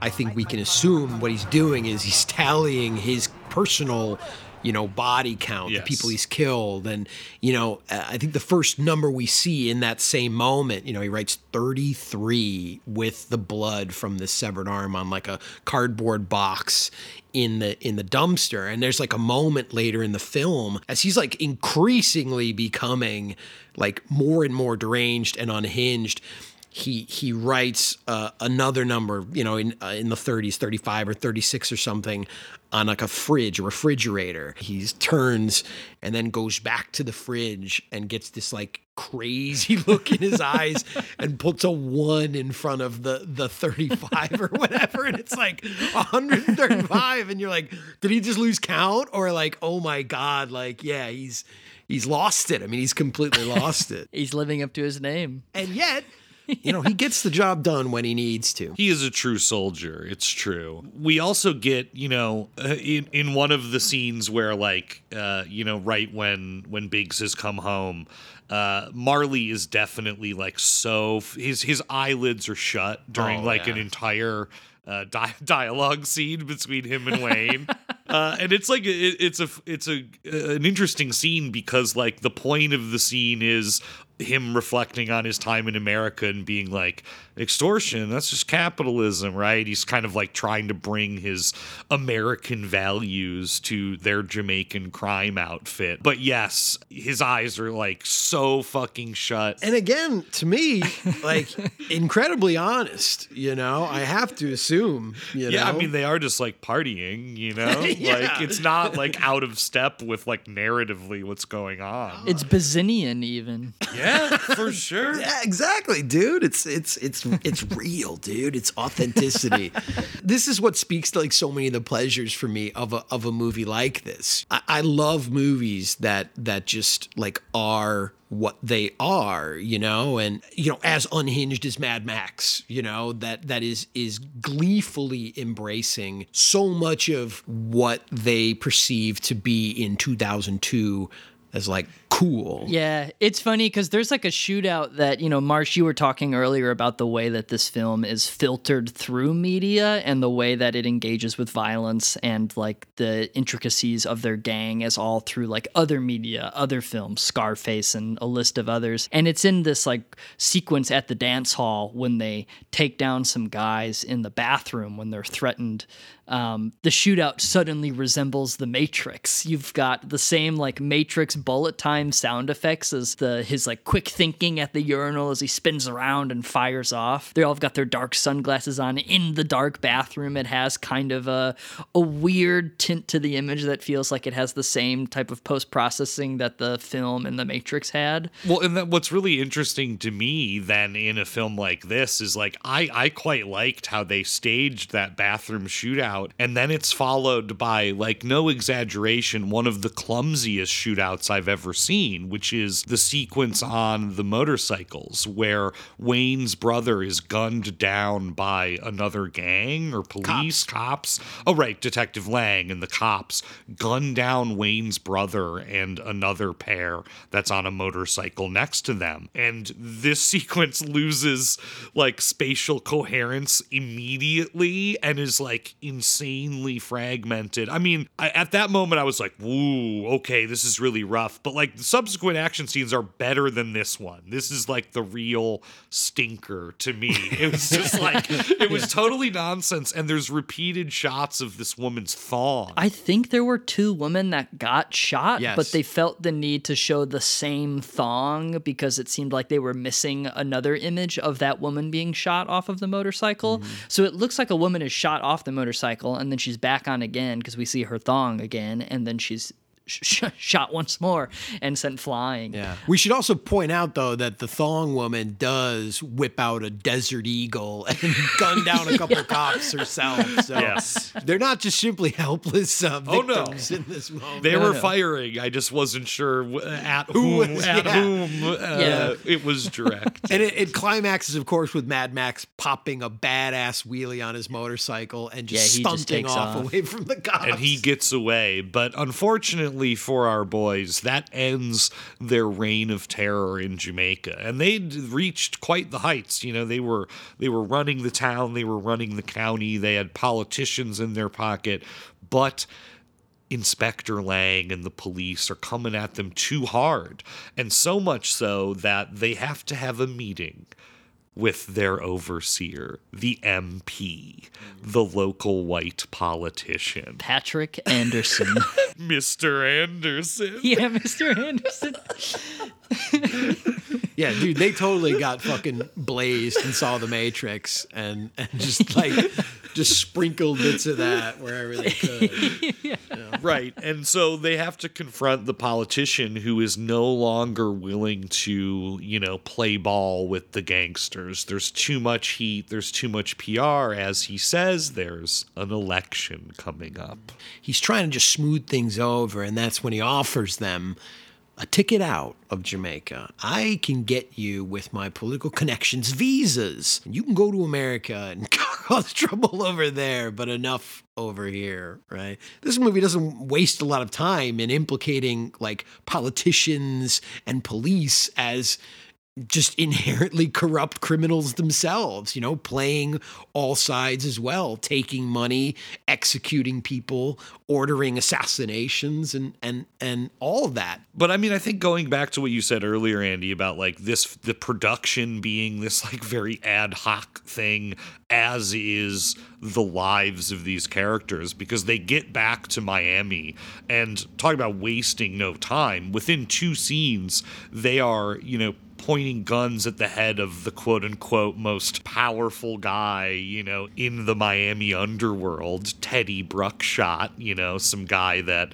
I think we can assume what he's doing is he's tallying his personal, you know, body count, Yes. the people he's killed, and you know, uh, I think the first number we see in that same moment, you know, he writes 33 with the blood from the severed arm on like a cardboard box in the in the dumpster. And there's like a moment later in the film as he's like increasingly becoming like more and more deranged and unhinged he he writes uh, another number you know in uh, in the 30s 35 or 36 or something on like a fridge refrigerator. He turns and then goes back to the fridge and gets this like crazy look in his eyes and puts a one in front of the the 35 or whatever. And it's like 135 and you're like did he just lose count? Or like oh my god like yeah he's he's lost it. I mean he's completely lost it. He's living up to his name. and yet you know he gets the job done when he needs to He is a true soldier. It's true. We also get, you know, uh, in in one of the scenes where, like, uh, you know, right when when Biggs has come home, uh, Marley is definitely like so. f- His his eyelids are shut during Oh, like yeah. an entire uh, di- dialogue scene between him and Wayne. Uh, and it's like it, it's a it's a an interesting scene because like the point of the scene is him reflecting on his time in America and being like extortion that's just capitalism right he's kind of like trying to bring his American values to their Jamaican crime outfit but yes his eyes are like so fucking shut and again to me like incredibly honest you know i have to assume you yeah, know I mean they are just like partying, you know? Yeah. Like it's not like out of step with like narratively what's going on. It's Bazinian even. Yeah, for sure. Yeah, exactly, dude. It's it's it's it's real, dude. It's authenticity. this is what speaks to like so many of the pleasures for me of a of a movie like this. I, I love movies that that just like are what they are, you know, and you know, as unhinged as Mad Max, you know, that that is is gleefully embracing so much of what they perceive to be in 2002 as like cool. Yeah, it's funny because there's like a shootout that, you know, Marsh, you were talking earlier about the way that this film is filtered through media and the way that it engages with violence and like the intricacies of their gang as all through like other media, other films, Scarface and a list of others. And it's in this like sequence at the dance hall when they take down some guys in the bathroom when they're threatened um, the shootout suddenly resembles the Matrix. You've got the same like Matrix bullet time sound effects as the his like quick thinking at the urinal as he spins around and fires off. They all have got their dark sunglasses on in the dark bathroom. It has kind of a a weird tint to the image that feels like it has the same type of post processing that the film in the Matrix had. Well, and what's really interesting to me then in a film like this is like I I quite liked how they staged that bathroom shootout and then it's followed by like no exaggeration one of the clumsiest shootouts I've ever seen, which is the sequence on the motorcycles where Wayne's brother is gunned down by another gang or police cops. Oh right, Detective Lang and the cops gun down Wayne's brother and another pair that's on a motorcycle next to them. And this sequence loses like spatial coherence immediately and is like insanely fragmented. I mean, I, at that moment, I was like, woo, okay, this is really rough. But like the subsequent action scenes are better than this one. This is like the real stinker to me. It was just like, it was totally nonsense. And there's repeated shots of this woman's thong. I think there were two women that got shot, Yes. but they felt the need to show the same thong because it seemed like they were missing another image of that woman being shot off of the motorcycle. Mm-hmm. So it looks like a woman is shot off the motorcycle and then she's back on again because we see her thong again and then she's sh- sh- shot once more and sent flying. Yeah. We should also point out though that the thong woman does whip out a desert eagle and gun down a couple cops herself. So Yes. they're not just simply helpless uh, Oh, no. victims in this moment. They were firing. I just wasn't sure at Who whom. was- at yeah. whom uh, Yeah. it was direct. And it, it climaxes, of course, with Mad Max popping a badass wheelie on his motorcycle and just Yeah, he just stunting off, off. away from the cops. and he gets away. But unfortunately for our boys, that ends their reign of terror in Jamaica. And they'd reached quite the heights. You know, they were they were running the town, they were running the county, they had politicians in their pocket, but Inspector Lang and the police are coming at them too hard. And so much so that they have to have a meeting with their overseer, the MP, the local white politician, Patrick Anderson. Mr. Anderson. yeah, Mr. Anderson. Yeah, dude, they totally got fucking blazed and saw the Matrix and, and just like just sprinkled bits of that wherever they could. Right. And so they have to confront the politician who is no longer willing to, you know, play ball with the gangsters. There's too much heat, there's too much PR. As he says, there's an election coming up. He's trying to just smooth things over, and that's when he offers them a ticket out of Jamaica. I can get you with my political connections visas. You can go to America and cause trouble over there, but enough over here, right? This movie doesn't waste a lot of time in implicating like politicians and police as just inherently corrupt criminals themselves, you know, playing all sides as well, taking money, executing people, ordering assassinations and and and all of that. But I mean, I think going back to what you said earlier, Andy, about like this, the production being this like very ad hoc thing, as is the lives of these characters, because they get back to Miami and talk about wasting no time. Within two scenes, they are, you know, pointing guns at the head of the quote unquote most powerful guy, you know, in the Miami underworld, Teddy Bruckshot, you know, some guy that,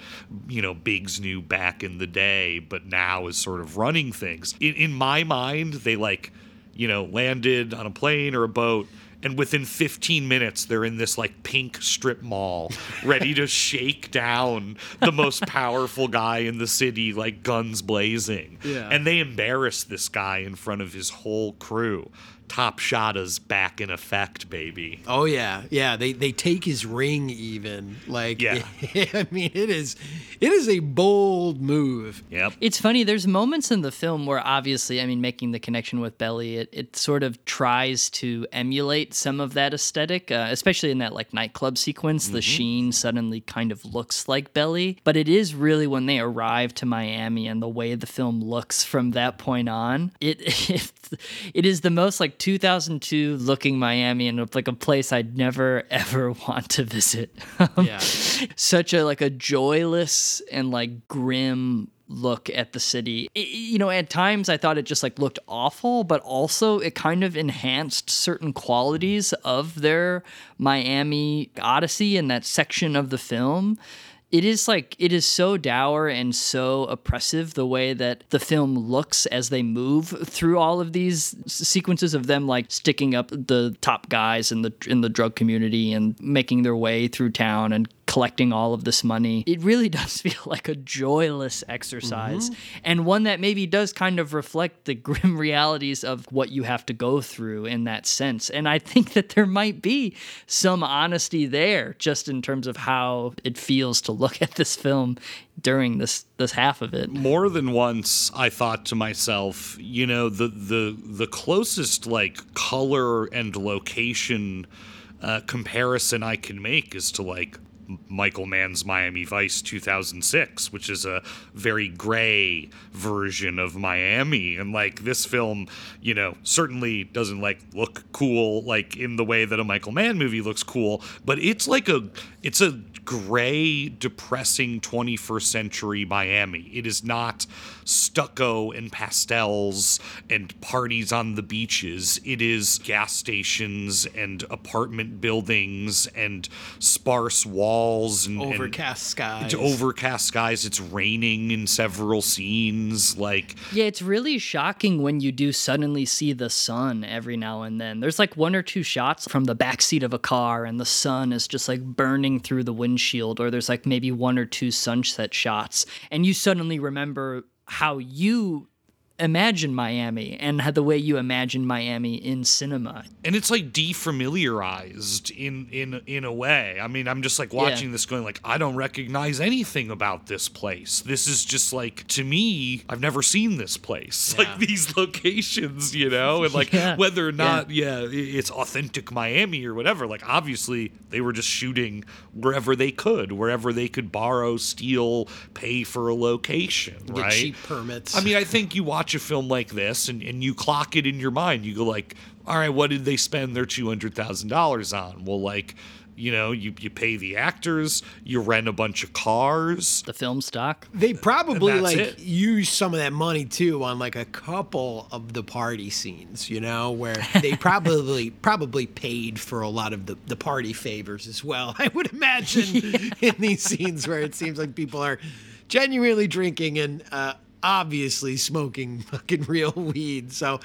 you know, Biggs knew back in the day, but now is sort of running things. In, in my mind, they like, you know, landed on a plane or a boat. And within 15 minutes, they're in this like pink strip mall, ready to shake down the most powerful guy in the city, like guns blazing. Yeah. And they embarrass this guy in front of his whole crew. Top Shotta's back in effect, baby. Oh yeah, yeah. They they take his ring even like. Yeah. I mean, it is it is a bold move. Yep. It's funny. There's moments in the film where, obviously, I mean, making the connection with Belly, it, it sort of tries to emulate some of that aesthetic, uh, especially in that like nightclub sequence. The sheen suddenly kind of looks like Belly, but it is really when they arrive to Miami and the way the film looks from that point on. It it, it is the most like 2002 looking Miami and like a place I'd never ever want to visit. Um, yeah. such a like a joyless and like grim look at the city. I- you know, at times I thought it just like looked awful, but also it kind of enhanced certain qualities of their Miami Odyssey in that section of the film. It is like it is so dour and so oppressive the way that the film looks as they move through all of these sequences of them like sticking up the top guys in the in the drug community and making their way through town and collecting all of this money. It really does feel like a joyless exercise and one that maybe does kind of reflect the grim realities of what you have to go through in that sense. And I think that there might be some honesty there just in terms of how it feels to look at this film during this this half of it. more than once I thought to myself, you know, the the the closest like color and location uh, comparison I can make is to like Michael Mann's Miami Vice 2006, which is a very gray version of Miami. And like this film, you know, certainly doesn't like look cool like in the way that a Michael Mann movie looks cool, but it's like a it's a gray, depressing 21st century Miami. It is not stucco and pastels and parties on the beaches. It is gas stations and apartment buildings and sparse walls and and- Overcast skies. It's overcast skies. It's raining in several scenes. Like Yeah, it's really shocking when you do suddenly see the sun every now and then. There's like one or two shots from the backseat of a car, and the sun is just like burning through the windshield, or there's like maybe one or two sunset shots, and you suddenly remember how you imagine Miami and the way you imagine Miami in cinema. and it's like defamiliarized in in in a way. I mean, I'm just like watching Yeah. this going like I don't recognize anything about this place. This is just like to me, I've never seen this place. Like these locations, you know, and like Yeah. whether or not yeah. i it's authentic Miami or whatever. Like obviously they were just shooting wherever they could, wherever they could borrow, steal, pay for a location, Get right? cheap permits. I mean, I think you watch a film like this and, and you clock it in your mind. You go like, all right, what did they spend their two hundred thousand dollars on? Well, like, you know, you, you pay the actors, you rent a bunch of cars. The film stock. They probably like it. use some of that money too on like a couple of the party scenes, you know, where they probably probably paid for a lot of the, the party favors as well. I would imagine in these scenes where it seems like people are genuinely drinking and uh, obviously smoking fucking real weed. So,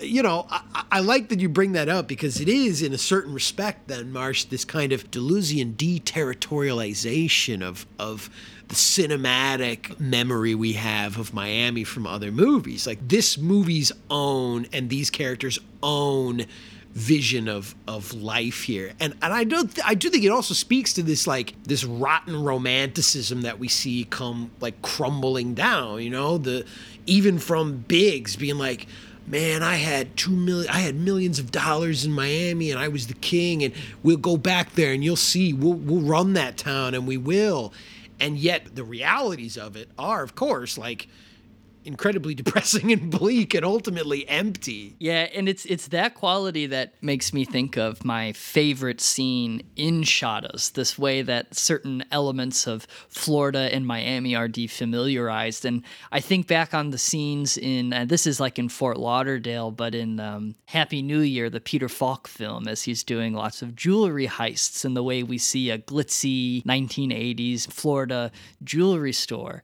you know, I, I- like that you bring that up because it is, in a certain respect, then Marsh, this kind of Deleuzian deterritorialization of of the cinematic memory we have of Miami from other movies. Like this movie's own and these characters' own vision of of life here. And and I don't th- I do think it also speaks to this like this rotten romanticism that we see come like crumbling down, you know, the even from Biggs being like man, I had two million, I had millions of dollars in Miami, and I was the king, and we'll go back there, and you'll see, we'll we'll run that town, and we will. And yet, the realities of it are, of course, like incredibly depressing and bleak, and ultimately empty. Yeah, and it's it's that quality that makes me think of my favorite scene in Shottas. This way that certain elements of Florida and Miami are defamiliarized, and I think back on the scenes in uh, this is like in Fort Lauderdale, but in um, Happy New Year, the Peter Falk film, as he's doing lots of jewelry heists, and the way we see a glitzy 1980s Florida jewelry store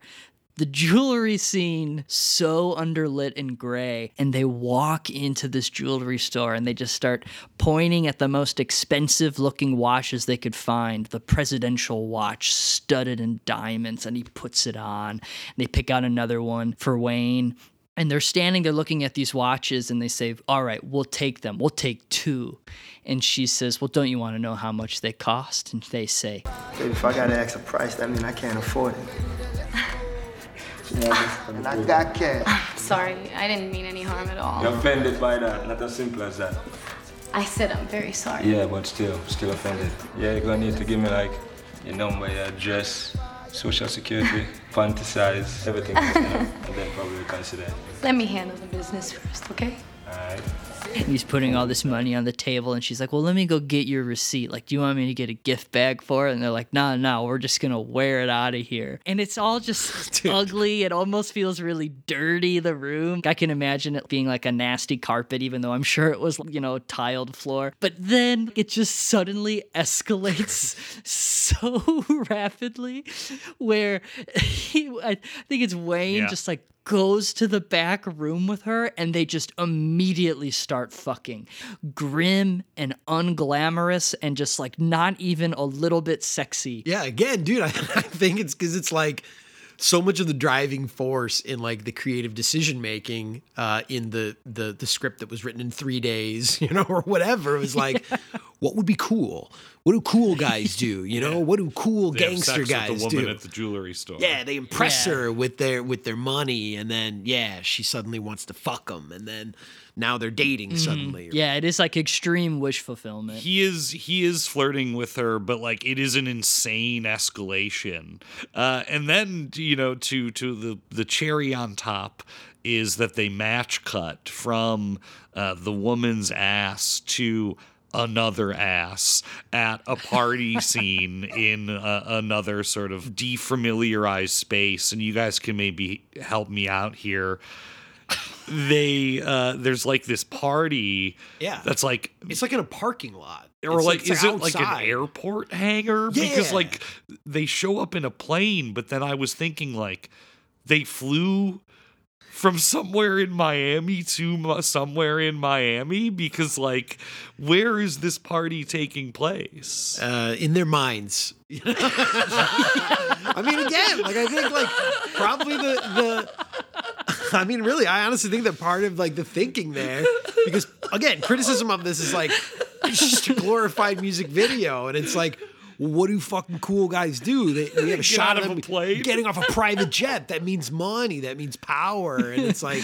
the jewelry scene so underlit and gray and they walk into this jewelry store and they just start pointing at the most expensive looking watches they could find the presidential watch studded in diamonds and he puts it on and they pick out another one for wayne and they're standing there looking at these watches and they say all right we'll take them. We'll take two. And she says well don't you want to know how much they cost? And they say if I gotta ask a price, that means I can't afford it. And I got cash. Sorry, I didn't mean any harm at all. You're offended by that, not as simple as that. I said I'm very sorry. Yeah, but still, still offended. Yeah, you're gonna need to give me like your number, your address, social security, panty size, everything, you know, and then probably consider. It. Let me handle the business first, okay? Alright. And he's putting all this money on the table, and she's like, "Well, let me go get your receipt. Like, do you want me to get a gift bag for it?" And they're like, "No, no, we're just gonna wear it out of here." And it's all just ugly. It almost feels really dirty. The room. I can imagine it being like a nasty carpet, even though I'm sure it was, you know, tiled floor. But then it just suddenly escalates so rapidly, where he, I think it's Wayne Yeah. just like goes to the back room with her and they just immediately start fucking grim and unglamorous and just like not even a little bit sexy. Yeah, again, dude, I, I think it's because it's like so much of the driving force in like the creative decision making uh, in the, the the script that was written in three days, you know, or whatever. It was like, what would be cool? What do cool guys do? You know, what do cool They gangster guys the woman do? at the jewelry store. Yeah, they impress Yeah. her with their with their money, and then yeah, she suddenly wants to fuck them, and then now they're dating suddenly. Yeah, it is like extreme wish fulfillment. he is he is flirting with her but like it is an insane escalation uh and then you know to to the the cherry on top is that they match cut from uh, the woman's ass to another ass at a party scene in uh, another sort of defamiliarized space and you guys can maybe help me out here they uh there's like this party Yeah. that's like It's like in a parking lot, or It's like, it's is it like an airport hangar yeah. because like they show up in a plane but then i was thinking like they flew from somewhere in miami to somewhere in miami because like where is this party taking place uh, in their minds. I mean, again, like I think like probably the the. I mean, really, I honestly think that part of like the thinking there, because again, criticism of this is like it's just a glorified music video, and it's like. What do fucking cool guys do? They, they have a shot of of a plane? getting off a private jet. That means money. That means power. And it's like,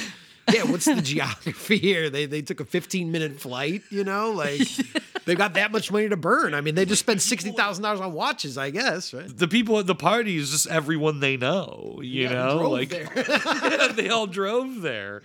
yeah, what's the geography here? They they took a 15 minute flight. You know, like they've got that much money to burn. I mean, they just spent sixty thousand dollars on watches, I guess, right? the people at the party is just everyone they know you Yeah, know like there. they all drove there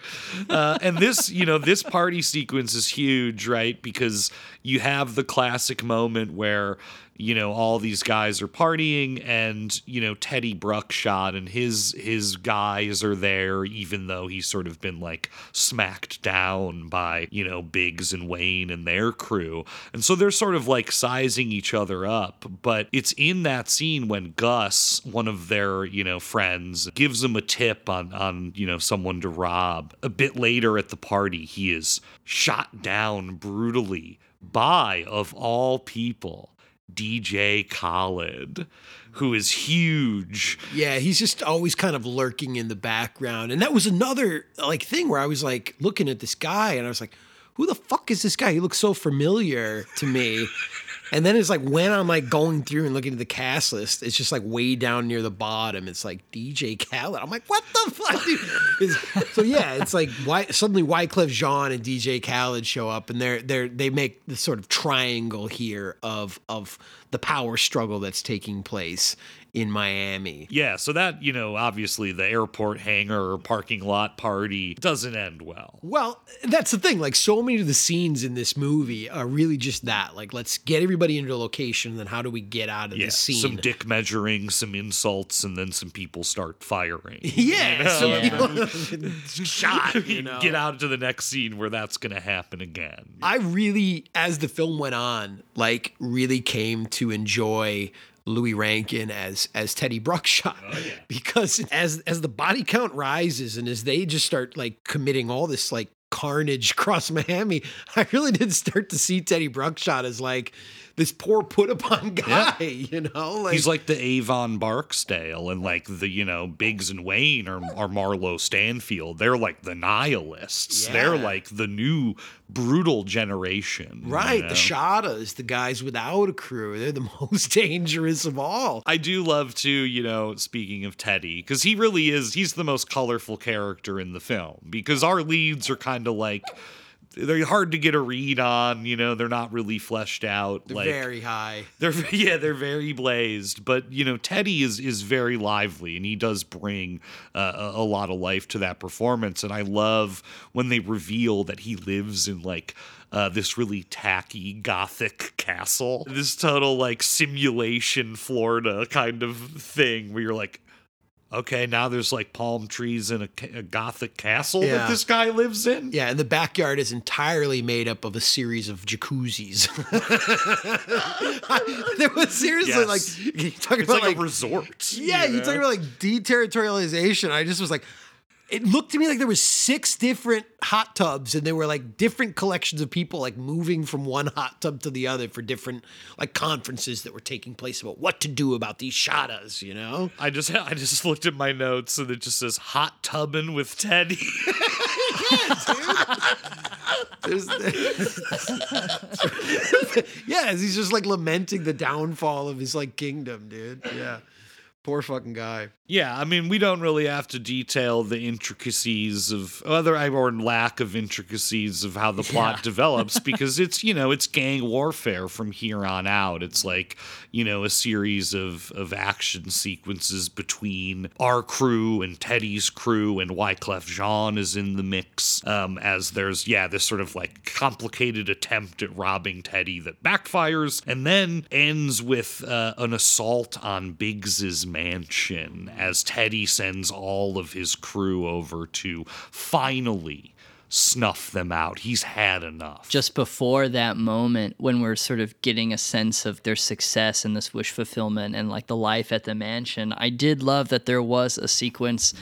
uh, and this you know this party sequence is huge right because you have the classic moment where you know all these guys are partying and you know Teddy Bruckshot and his his guys are there even though he's sort of been like smacked down by you know Biggs and Wayne and their crew. And so they're sort of like sizing each other up. But it's in that scene when Gus one of their you know friends gives them a tip on on you know someone to rob. A bit later at the party he is shot down brutally by of all people DJ Khaled, who is huge. Yeah, he's just always kind of lurking in the background. And that was another like thing where I was like looking at this guy and I was like, who the fuck is this guy? He looks so familiar to me. And then it's like when I'm like going through and looking at the cast list, it's just like way down near the bottom. It's like DJ Khaled. I'm like, what the fuck? dude? So yeah, it's like why suddenly Wyclef Jean and DJ Khaled show up, and they're they're they make the sort of triangle here of of the power struggle that's taking place in Miami. Yeah, so that, you know, obviously the airport hangar or parking lot party doesn't end well. Well, that's the thing. Like, so many of the scenes in this movie are really just that. Like, let's get everybody into a location, and then how do we get out of Yeah, this scene? some dick measuring, some insults, and then some people start firing. yeah, you know? some people shot. You know, Get out to the next scene where that's going to happen again. I really, as the film went on, like really came to enjoy Louie Rankin as as Teddy Bruckshot. Oh, because as as the body count rises and as they just start like committing all this like carnage across Miami, I really did start to see Teddy Bruckshot as like this poor put upon guy, you know? Like He's like the Avon Barksdale, and like the you know Biggs and Wayne or, are Marlo Stanfield. They're like the nihilists. They're like the new brutal generation. you Right, know? the Shottas, the guys without a crew, they're the most dangerous of all. I do love to, you know, speaking of Teddy, because he really is, he's the most colorful character in the film. Because our leads are kind of like they're hard to get a read on. You know, they're not really fleshed out. They're like very high. they're yeah, they're very blazed. But you know, Teddy is is very lively, and he does bring uh, a, a lot of life to that performance. And I love when they reveal that he lives in like. Uh, this really tacky gothic castle, this total like simulation Florida kind of thing where you're like, okay, now there's like palm trees and a, a gothic castle that this guy lives in. Yeah, and the backyard is entirely made up of a series of jacuzzis. there was seriously Yes. like you talking It's about like, like, a resort. yeah, you you know? talking about like deterritorialization. I just was like, it looked to me like there was six different hot tubs, and there were like different collections of people like moving from one hot tub to the other for different like conferences that were taking place about what to do about these shottas. You know? I just I just looked at my notes and it just says hot tubbing with Teddy. There's, yeah, he's just like lamenting the downfall of his like kingdom, dude. Yeah. Poor fucking guy. Yeah, I mean, we don't really have to detail the intricacies of other or lack of intricacies of how the plot Yeah. develops because it's you know it's gang warfare from here on out. It's like you know a series of of action sequences between our crew and Teddy's crew, and Wyclef Jean is in the mix. Um, as there's yeah this sort of like complicated attempt at robbing Teddy that backfires and then ends with uh, an assault on Biggs's mansion as Teddy sends all of his crew over to finally snuff them out. He's had enough. just before that moment when we're sort of getting a sense of their success and this wish fulfillment and like the life at the mansion, I did love that there was a sequence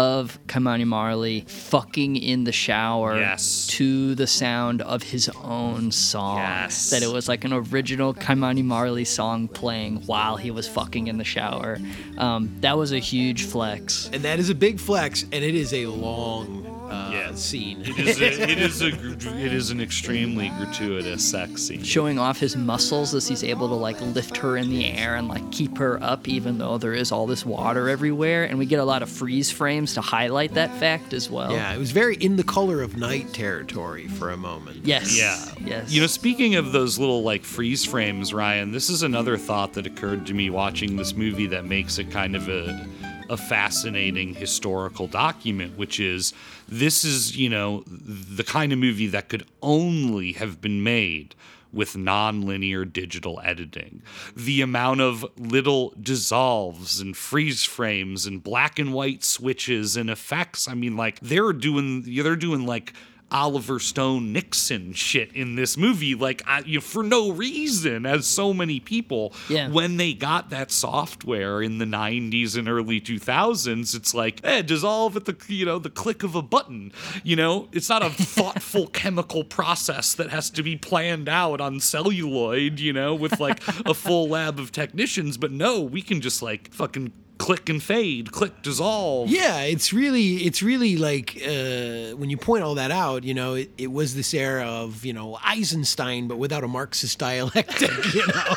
of Ky-Mani Marley fucking in the shower Yes. to the sound of his own song. Yes. That it was like an original Ky-Mani Marley song playing while he was fucking in the shower. Um, that was a huge flex. And that is a big flex, and it is a long uh, scene. It is, a, it is a it is an extremely gratuitous sex scene. showing off his muscles as he's able to like lift her in the air and like keep her up even though there is all this water everywhere and we get a lot of freeze frames to highlight that fact as well Yeah, it was very in the color of night territory for a moment. yes Yeah. yes You know, speaking of those little like freeze frames, Ryan, this is another thought that occurred to me watching this movie that makes it kind of a a fascinating historical document, which is this is, you know, the kind of movie that could only have been made with non-linear digital editing. The amount of little dissolves and freeze frames and black and white switches and effects. I mean, like they're doing they're doing like Oliver Stone Nixon shit in this movie, like I, you know, for no reason, as so many people. Yeah. When they got that software in the '90s and early 2000s, it's like, eh, dissolve at the you know the click of a button. You know, it's not a thoughtful chemical process that has to be planned out on celluloid. You know, with like a full lab of technicians. But no, we can just like fucking click and fade, click dissolve. Yeah, it's really, it's really like uh, when you point all that out, you know, it, it was this era of you know Eisenstein, but without a Marxist dialectic. You know,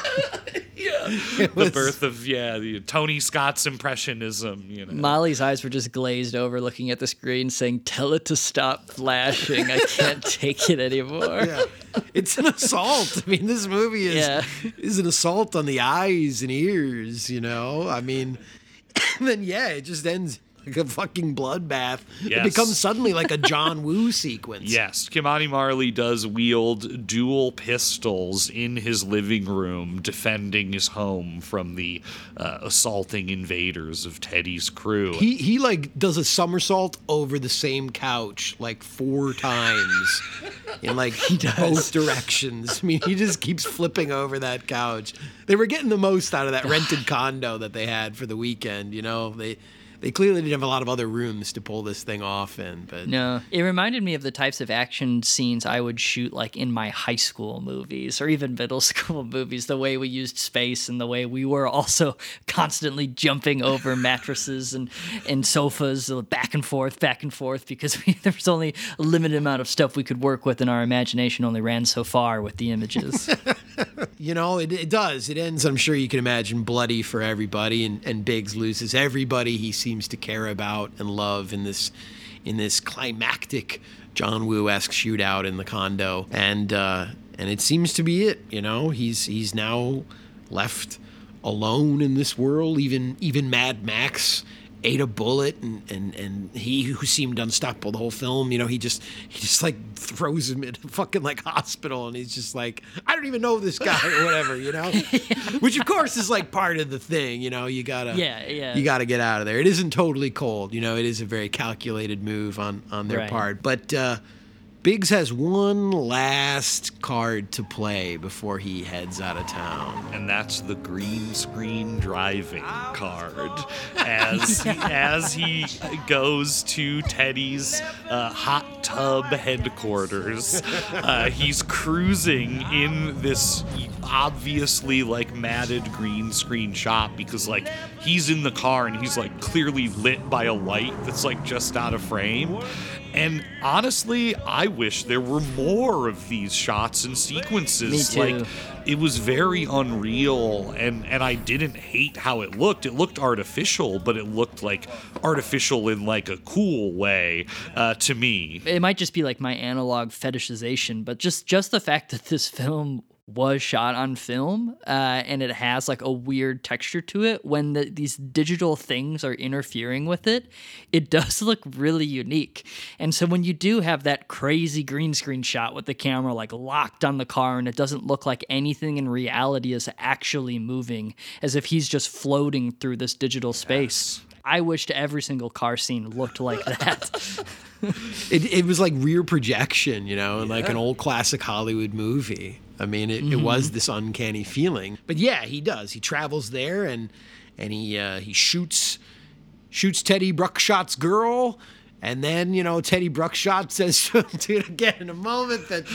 yeah. the birth of yeah, the Tony Scott's impressionism. You know. Molly's eyes were just glazed over looking at the screen saying tell it to stop flashing I can't take it anymore yeah. it's an assault. I mean, this movie is Yeah. is an assault on the eyes and ears. You know, I mean, and then yeah, it just ends like a fucking bloodbath. It becomes suddenly like a John Woo sequence. Yes, Ky-Mani Marley does wield dual pistols in his living room, defending his home from the uh, assaulting invaders of Teddy's crew. He he like does a somersault over the same couch like four times in like both directions. I mean, he just keeps flipping over that couch. They were getting the most out of that rented condo that they had for the weekend. You know, they they clearly didn't have a lot of other rooms to pull this thing off in. But No, it reminded me of the types of action scenes I would shoot like in my high school movies or even middle school movies. The way we used space and the way we were also constantly jumping over mattresses and, and sofas uh, back and forth, back and forth because we, there was only a limited amount of stuff we could work with and our imagination only ran so far with the images. you know, it, it does. It ends. I'm sure you can imagine bloody for everybody, and and Biggs loses everybody he seems to care about and love in this in this climactic John Woo esque shootout in the condo, and uh, and it seems to be it. You know, he's he's now left alone in this world. Even even Mad Max ate a bullet and, and and he who seemed unstoppable the whole film you know he just he just like throws him in a fucking like hospital and he's just like i don't even know this guy or whatever you know? Which of course is like part of the thing you know? You gotta Yeah, yeah. you gotta get out of there. It isn't totally cold you know? It is a very calculated move on on their Right. part. But uh Biggs has one last card to play before he heads out of town. and that's the green screen driving card as as he goes to Teddy's uh, hot tub headquarters. Uh, he's cruising in this obviously like matted green screen shot because like he's in the car and he's like clearly lit by a light that's like just out of frame. And honestly, I wish there were more of these shots and sequences. Me too. Like it was very unreal and and I didn't hate how it looked. It looked artificial, but it looked like artificial in like a cool way uh, to me. it might just be like my analog fetishization, but just just the fact that this film was shot on film uh, and it has like a weird texture to it. When the, these digital things are interfering with it it does look really unique. And so when you do have that crazy green screen shot with the camera like locked on the car and it doesn't look like anything in reality is actually moving as if he's just floating through this digital space i wished every single car scene looked like that. It, it was like rear projection, you know, like an old classic Hollywood movie. I mean, it, it was this uncanny feeling. But yeah, he does. He travels there and and he uh, he shoots shoots Teddy Bruckshot's girl, and then you know Teddy Bruckshot says to him to again in a moment that.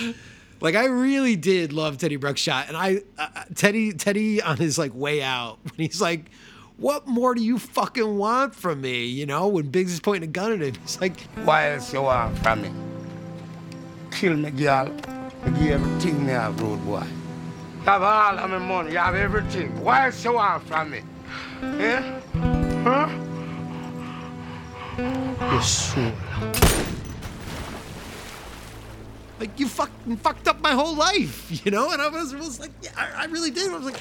Like I really did love Teddy Bruckshot, and I uh, Teddy Teddy on his like way out when he's like, "What more do you fucking want from me?" You know, when Biggs is pointing a gun at him, he's like, Why else you want from me? Kill me, girl. I give everything me have, road boy. You have all of my money. You have everything. Why you want from me? Yeah? Huh? Your soul. Like you fucking fucked up my whole life, you know? And I was, was like, yeah, I, I really did. I was like,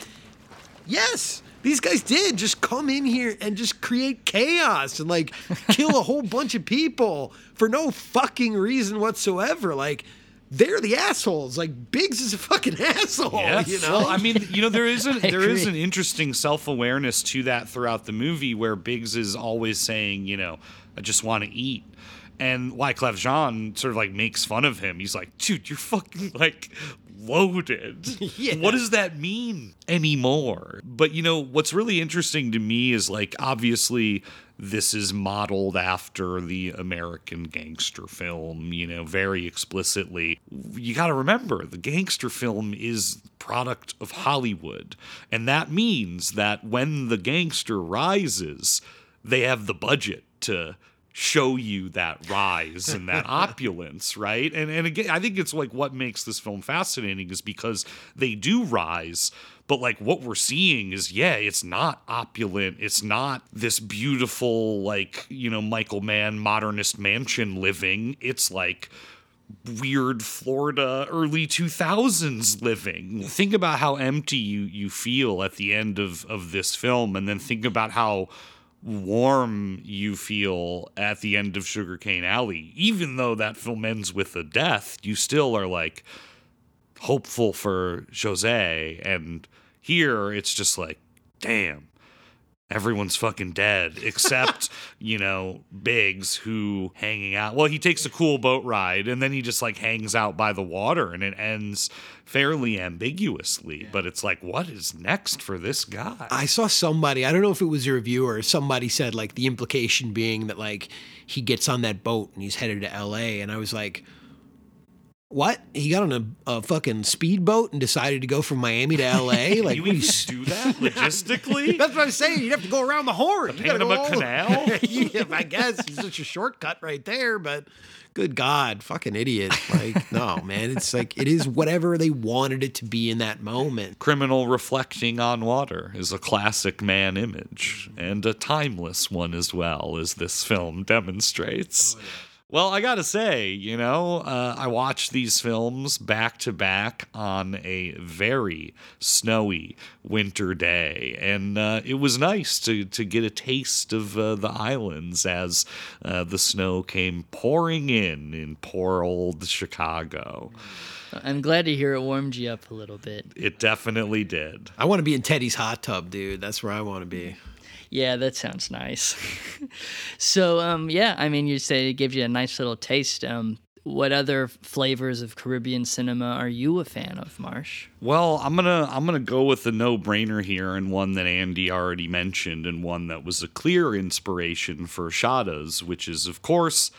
yes, these guys did just come in here and just create chaos and like kill a whole bunch of people for no fucking reason whatsoever. Like they're the assholes. Like Biggs is a fucking asshole, Yes. you know? Well, I mean, you know, there is a, there is an interesting self awareness to that throughout the movie, where Biggs is always saying, you know, I just want to eat. And Wyclef Jean sort of like makes fun of him. He's like, dude, you're fucking like loaded. Yeah. What does that mean anymore? But you know, what's really interesting to me is like, obviously, this is modeled after the American gangster film, you know, very explicitly. You got to remember, the gangster film is product of Hollywood, and that means that when the gangster rises, they have the budget to show you that rise and that opulence, right? And and again, I think it's like what makes this film fascinating is because they do rise, but like what we're seeing is yeah, it's not opulent. It's not this beautiful like, you know, Michael Mann modernist mansion living. It's like weird Florida early 2000s living. Think about how empty you you feel at the end of of this film and then think about how warm you feel at the end of Sugarcane Alley. Even though that film ends with a death, you still are like hopeful for Jose and here it's just like damn everyone's fucking dead except you know biggs who hanging out well he takes a cool boat ride and then he just like hangs out by the water and it ends fairly ambiguously but it's like what is next for this guy I saw somebody, I don't know if it was a reviewer, somebody said like the implication being that like he gets on that boat and he's headed to LA. And I was like, what? He got on a, a fucking speedboat and decided to go from Miami to LA? Like, you what even do that logistically That's what I'm saying. You'd have to go around the horn. The You gotta go Panama all- Canal? yeah, I guess it's such a shortcut right there, but good God, fucking idiot. Like, no, man. It's like it is whatever they wanted it to be in that moment. criminal reflecting on water is a classic Mann image and a timeless one as well as this film demonstrates oh, Well, I gotta say, you know, uh, I watched these films back to back on a very snowy winter day, and uh, it was nice to to get a taste of uh, the islands as uh, the snow came pouring in in poor old Chicago. I'm glad to hear it warmed you up a little bit. It definitely did. I want to be in Teddy's hot tub, dude. That's where I want to be. Yeah, that sounds nice. so, um, yeah, I mean, you say it gives you a nice little taste. Um, what other flavors of Caribbean cinema are you a fan of, Marsh? Well, I'm gonna I'm gonna go with the no-brainer here, and one that Andy already mentioned, and one that was a clear inspiration for Shottas, which is, of course,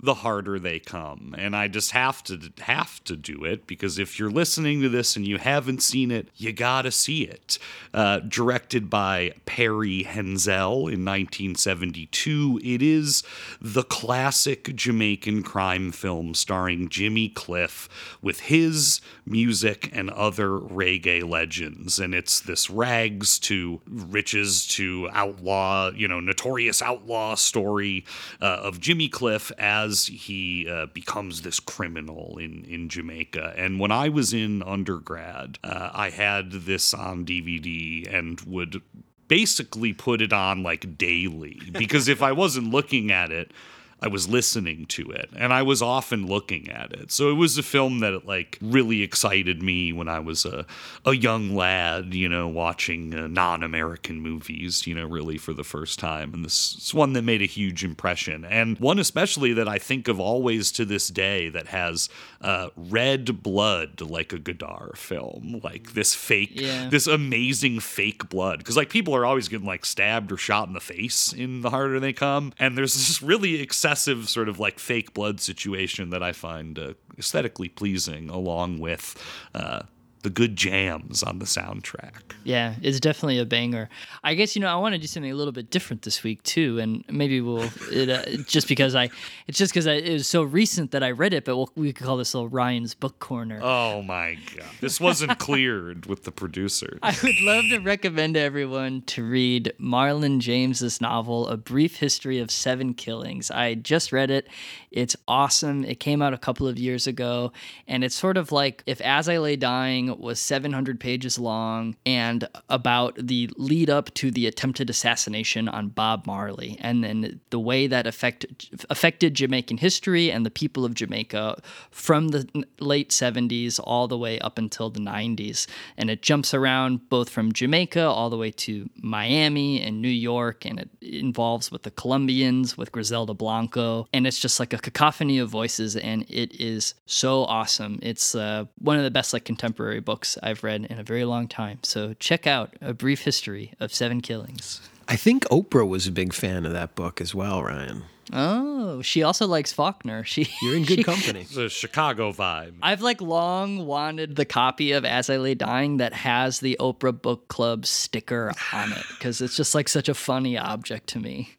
the harder they come. And I just have to have to do it because if you're listening to this and you haven't seen it, you gotta see it. Uh, directed by Perry Henzell in 1972, it is the classic Jamaican crime film starring Jimmy Cliff with his music and other reggae legends. And it's this rags to riches to outlaw, you know, notorious outlaw story uh, of Jimmy Cliff as he uh, becomes this criminal in, in Jamaica. And when I was in undergrad, uh, I had this on DVD and would basically put it on like daily because if I wasn't looking at it, I was listening to it and I was often looking at it. So it was a film that like really excited me when I was a, a young lad, you know, watching uh, non-American movies, you know, really for the first time. And this is one that made a huge impression and one especially that I think of always to this day that has uh, red blood like a Godard film, like this fake, Yeah. this amazing fake blood. Because like people are always getting like stabbed or shot in the face in The Harder They Come. And there's this really excessive sort of like fake blood situation that I find uh, aesthetically pleasing, along with uh, the good jams on the soundtrack. Yeah, it's definitely a banger. I guess you know I want to do something a little bit different this week too, and maybe we'll it, uh, just because I it's just because it was so recent that I read it, but we'll, we could call this little Ryan's book corner. Oh my god, this wasn't cleared with the producers. I would love to recommend to everyone to read Marlon James's novel, A Brief History of Seven Killings. I just read it. It's awesome. It came out a couple of years ago, and it's sort of like if As I Lay Dying was 700 pages long and about the lead up to the attempted assassination on Bob Marley, and then the way that affect, affected Jamaican history and the people of Jamaica from the late 70s all the way up until the 90s. And it jumps around both from Jamaica all the way to Miami and New York, and it involves with the Colombians, with Griselda Blanco. And it's just like a cacophony of voices, and it is so awesome. It's uh, one of the best like contemporary books I've read in a very long time. So check out A Brief History of Seven Killings. I think Oprah was a big fan of that book as well, Ryan. Oh, she also likes Faulkner. She You're in good company. The Chicago vibe. I've like long wanted the copy of As I Lay Dying that has the Oprah Book Club sticker on it because it's just like such a funny object to me.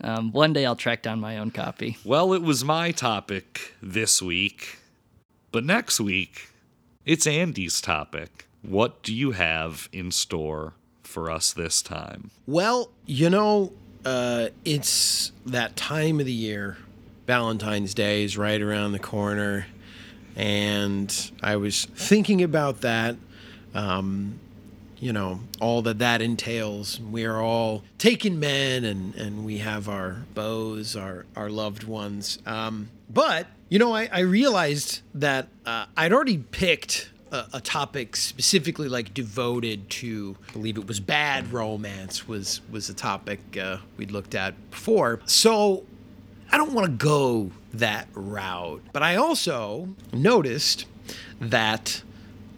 Um, one day I'll track down my own copy. Well, it was my topic this week, but next week it's Andy's topic. What do you have in store for us this time? Well, you know, uh, it's that time of the year. Valentine's Day is right around the corner. And I was thinking about that, um, you know, all that that entails. We are all taken men and, and we have our beaux, our, our loved ones. Um, but, you know, I, I realized that uh, I'd already picked a, a topic specifically like devoted to I believe it was bad romance was was a topic uh, we'd looked at before. So i don't want to go that route but i also noticed that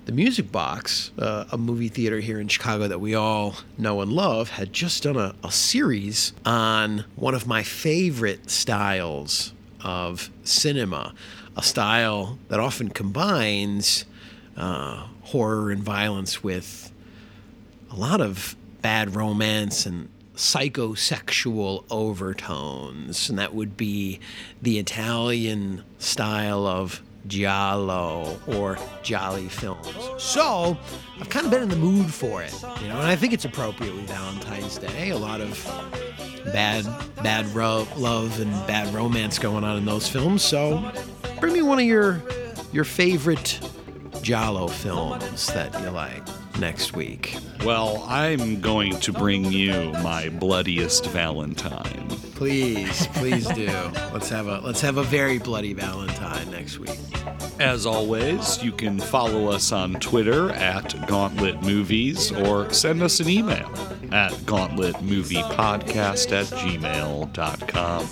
the music box uh, a movie theater here in chicago that we all know and love had just done a, a series on one of my favorite styles of cinema a style that often combines uh, horror and violence with a lot of bad romance and psychosexual overtones. And that would be the Italian style of Giallo or gialli films. So I've kind of been in the mood for it, you know, and I think it's appropriate with Valentine's Day. A lot of bad, bad ro- love and bad romance going on in those films. So bring me one of your your favorite Giallo films that you like next week. Well, I'm going to bring you my bloodiest Valentine. Please, please do. let's have a let's have a very bloody Valentine next week. As always, you can follow us on Twitter at Gauntlet Movies or send us an email at gauntletmoviepodcast at gmail.com.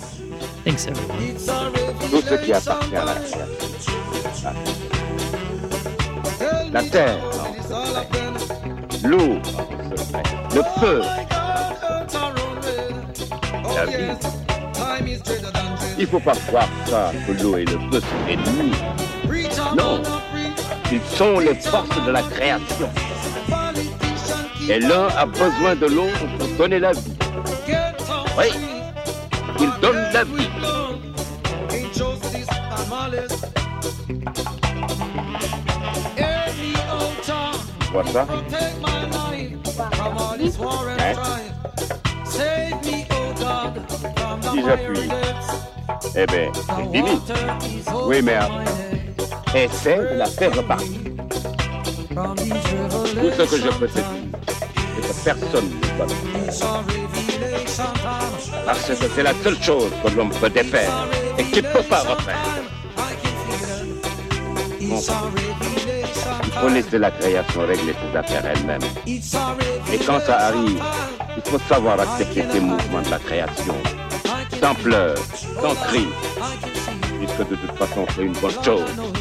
Thanks, everyone. La terre, l'eau, le feu, la vie. Il faut pas croire que l'eau et le feu sont ennemis. Non, ils sont les forces de la création. Et l'un a besoin de l'autre pour donner la vie. Oui, il donne la vie. Vois ça? Hein? Si j'appuie, eh bien, c'est fini. Oui, mais essaie de la faire repartir. Tout ce que je peux te dire, c'est que personne ne doit le. Parce que c'est la seule chose que l'homme peut défaire et qu'il ne peut pas refaire. Bon. Faut laisser la création régler ses affaires elle-même. Et quand ça arrive, il faut savoir accepter ces mouvements de la création. Sans pleurs, sans cris. Puisque de toute façon, c'est une bonne chose.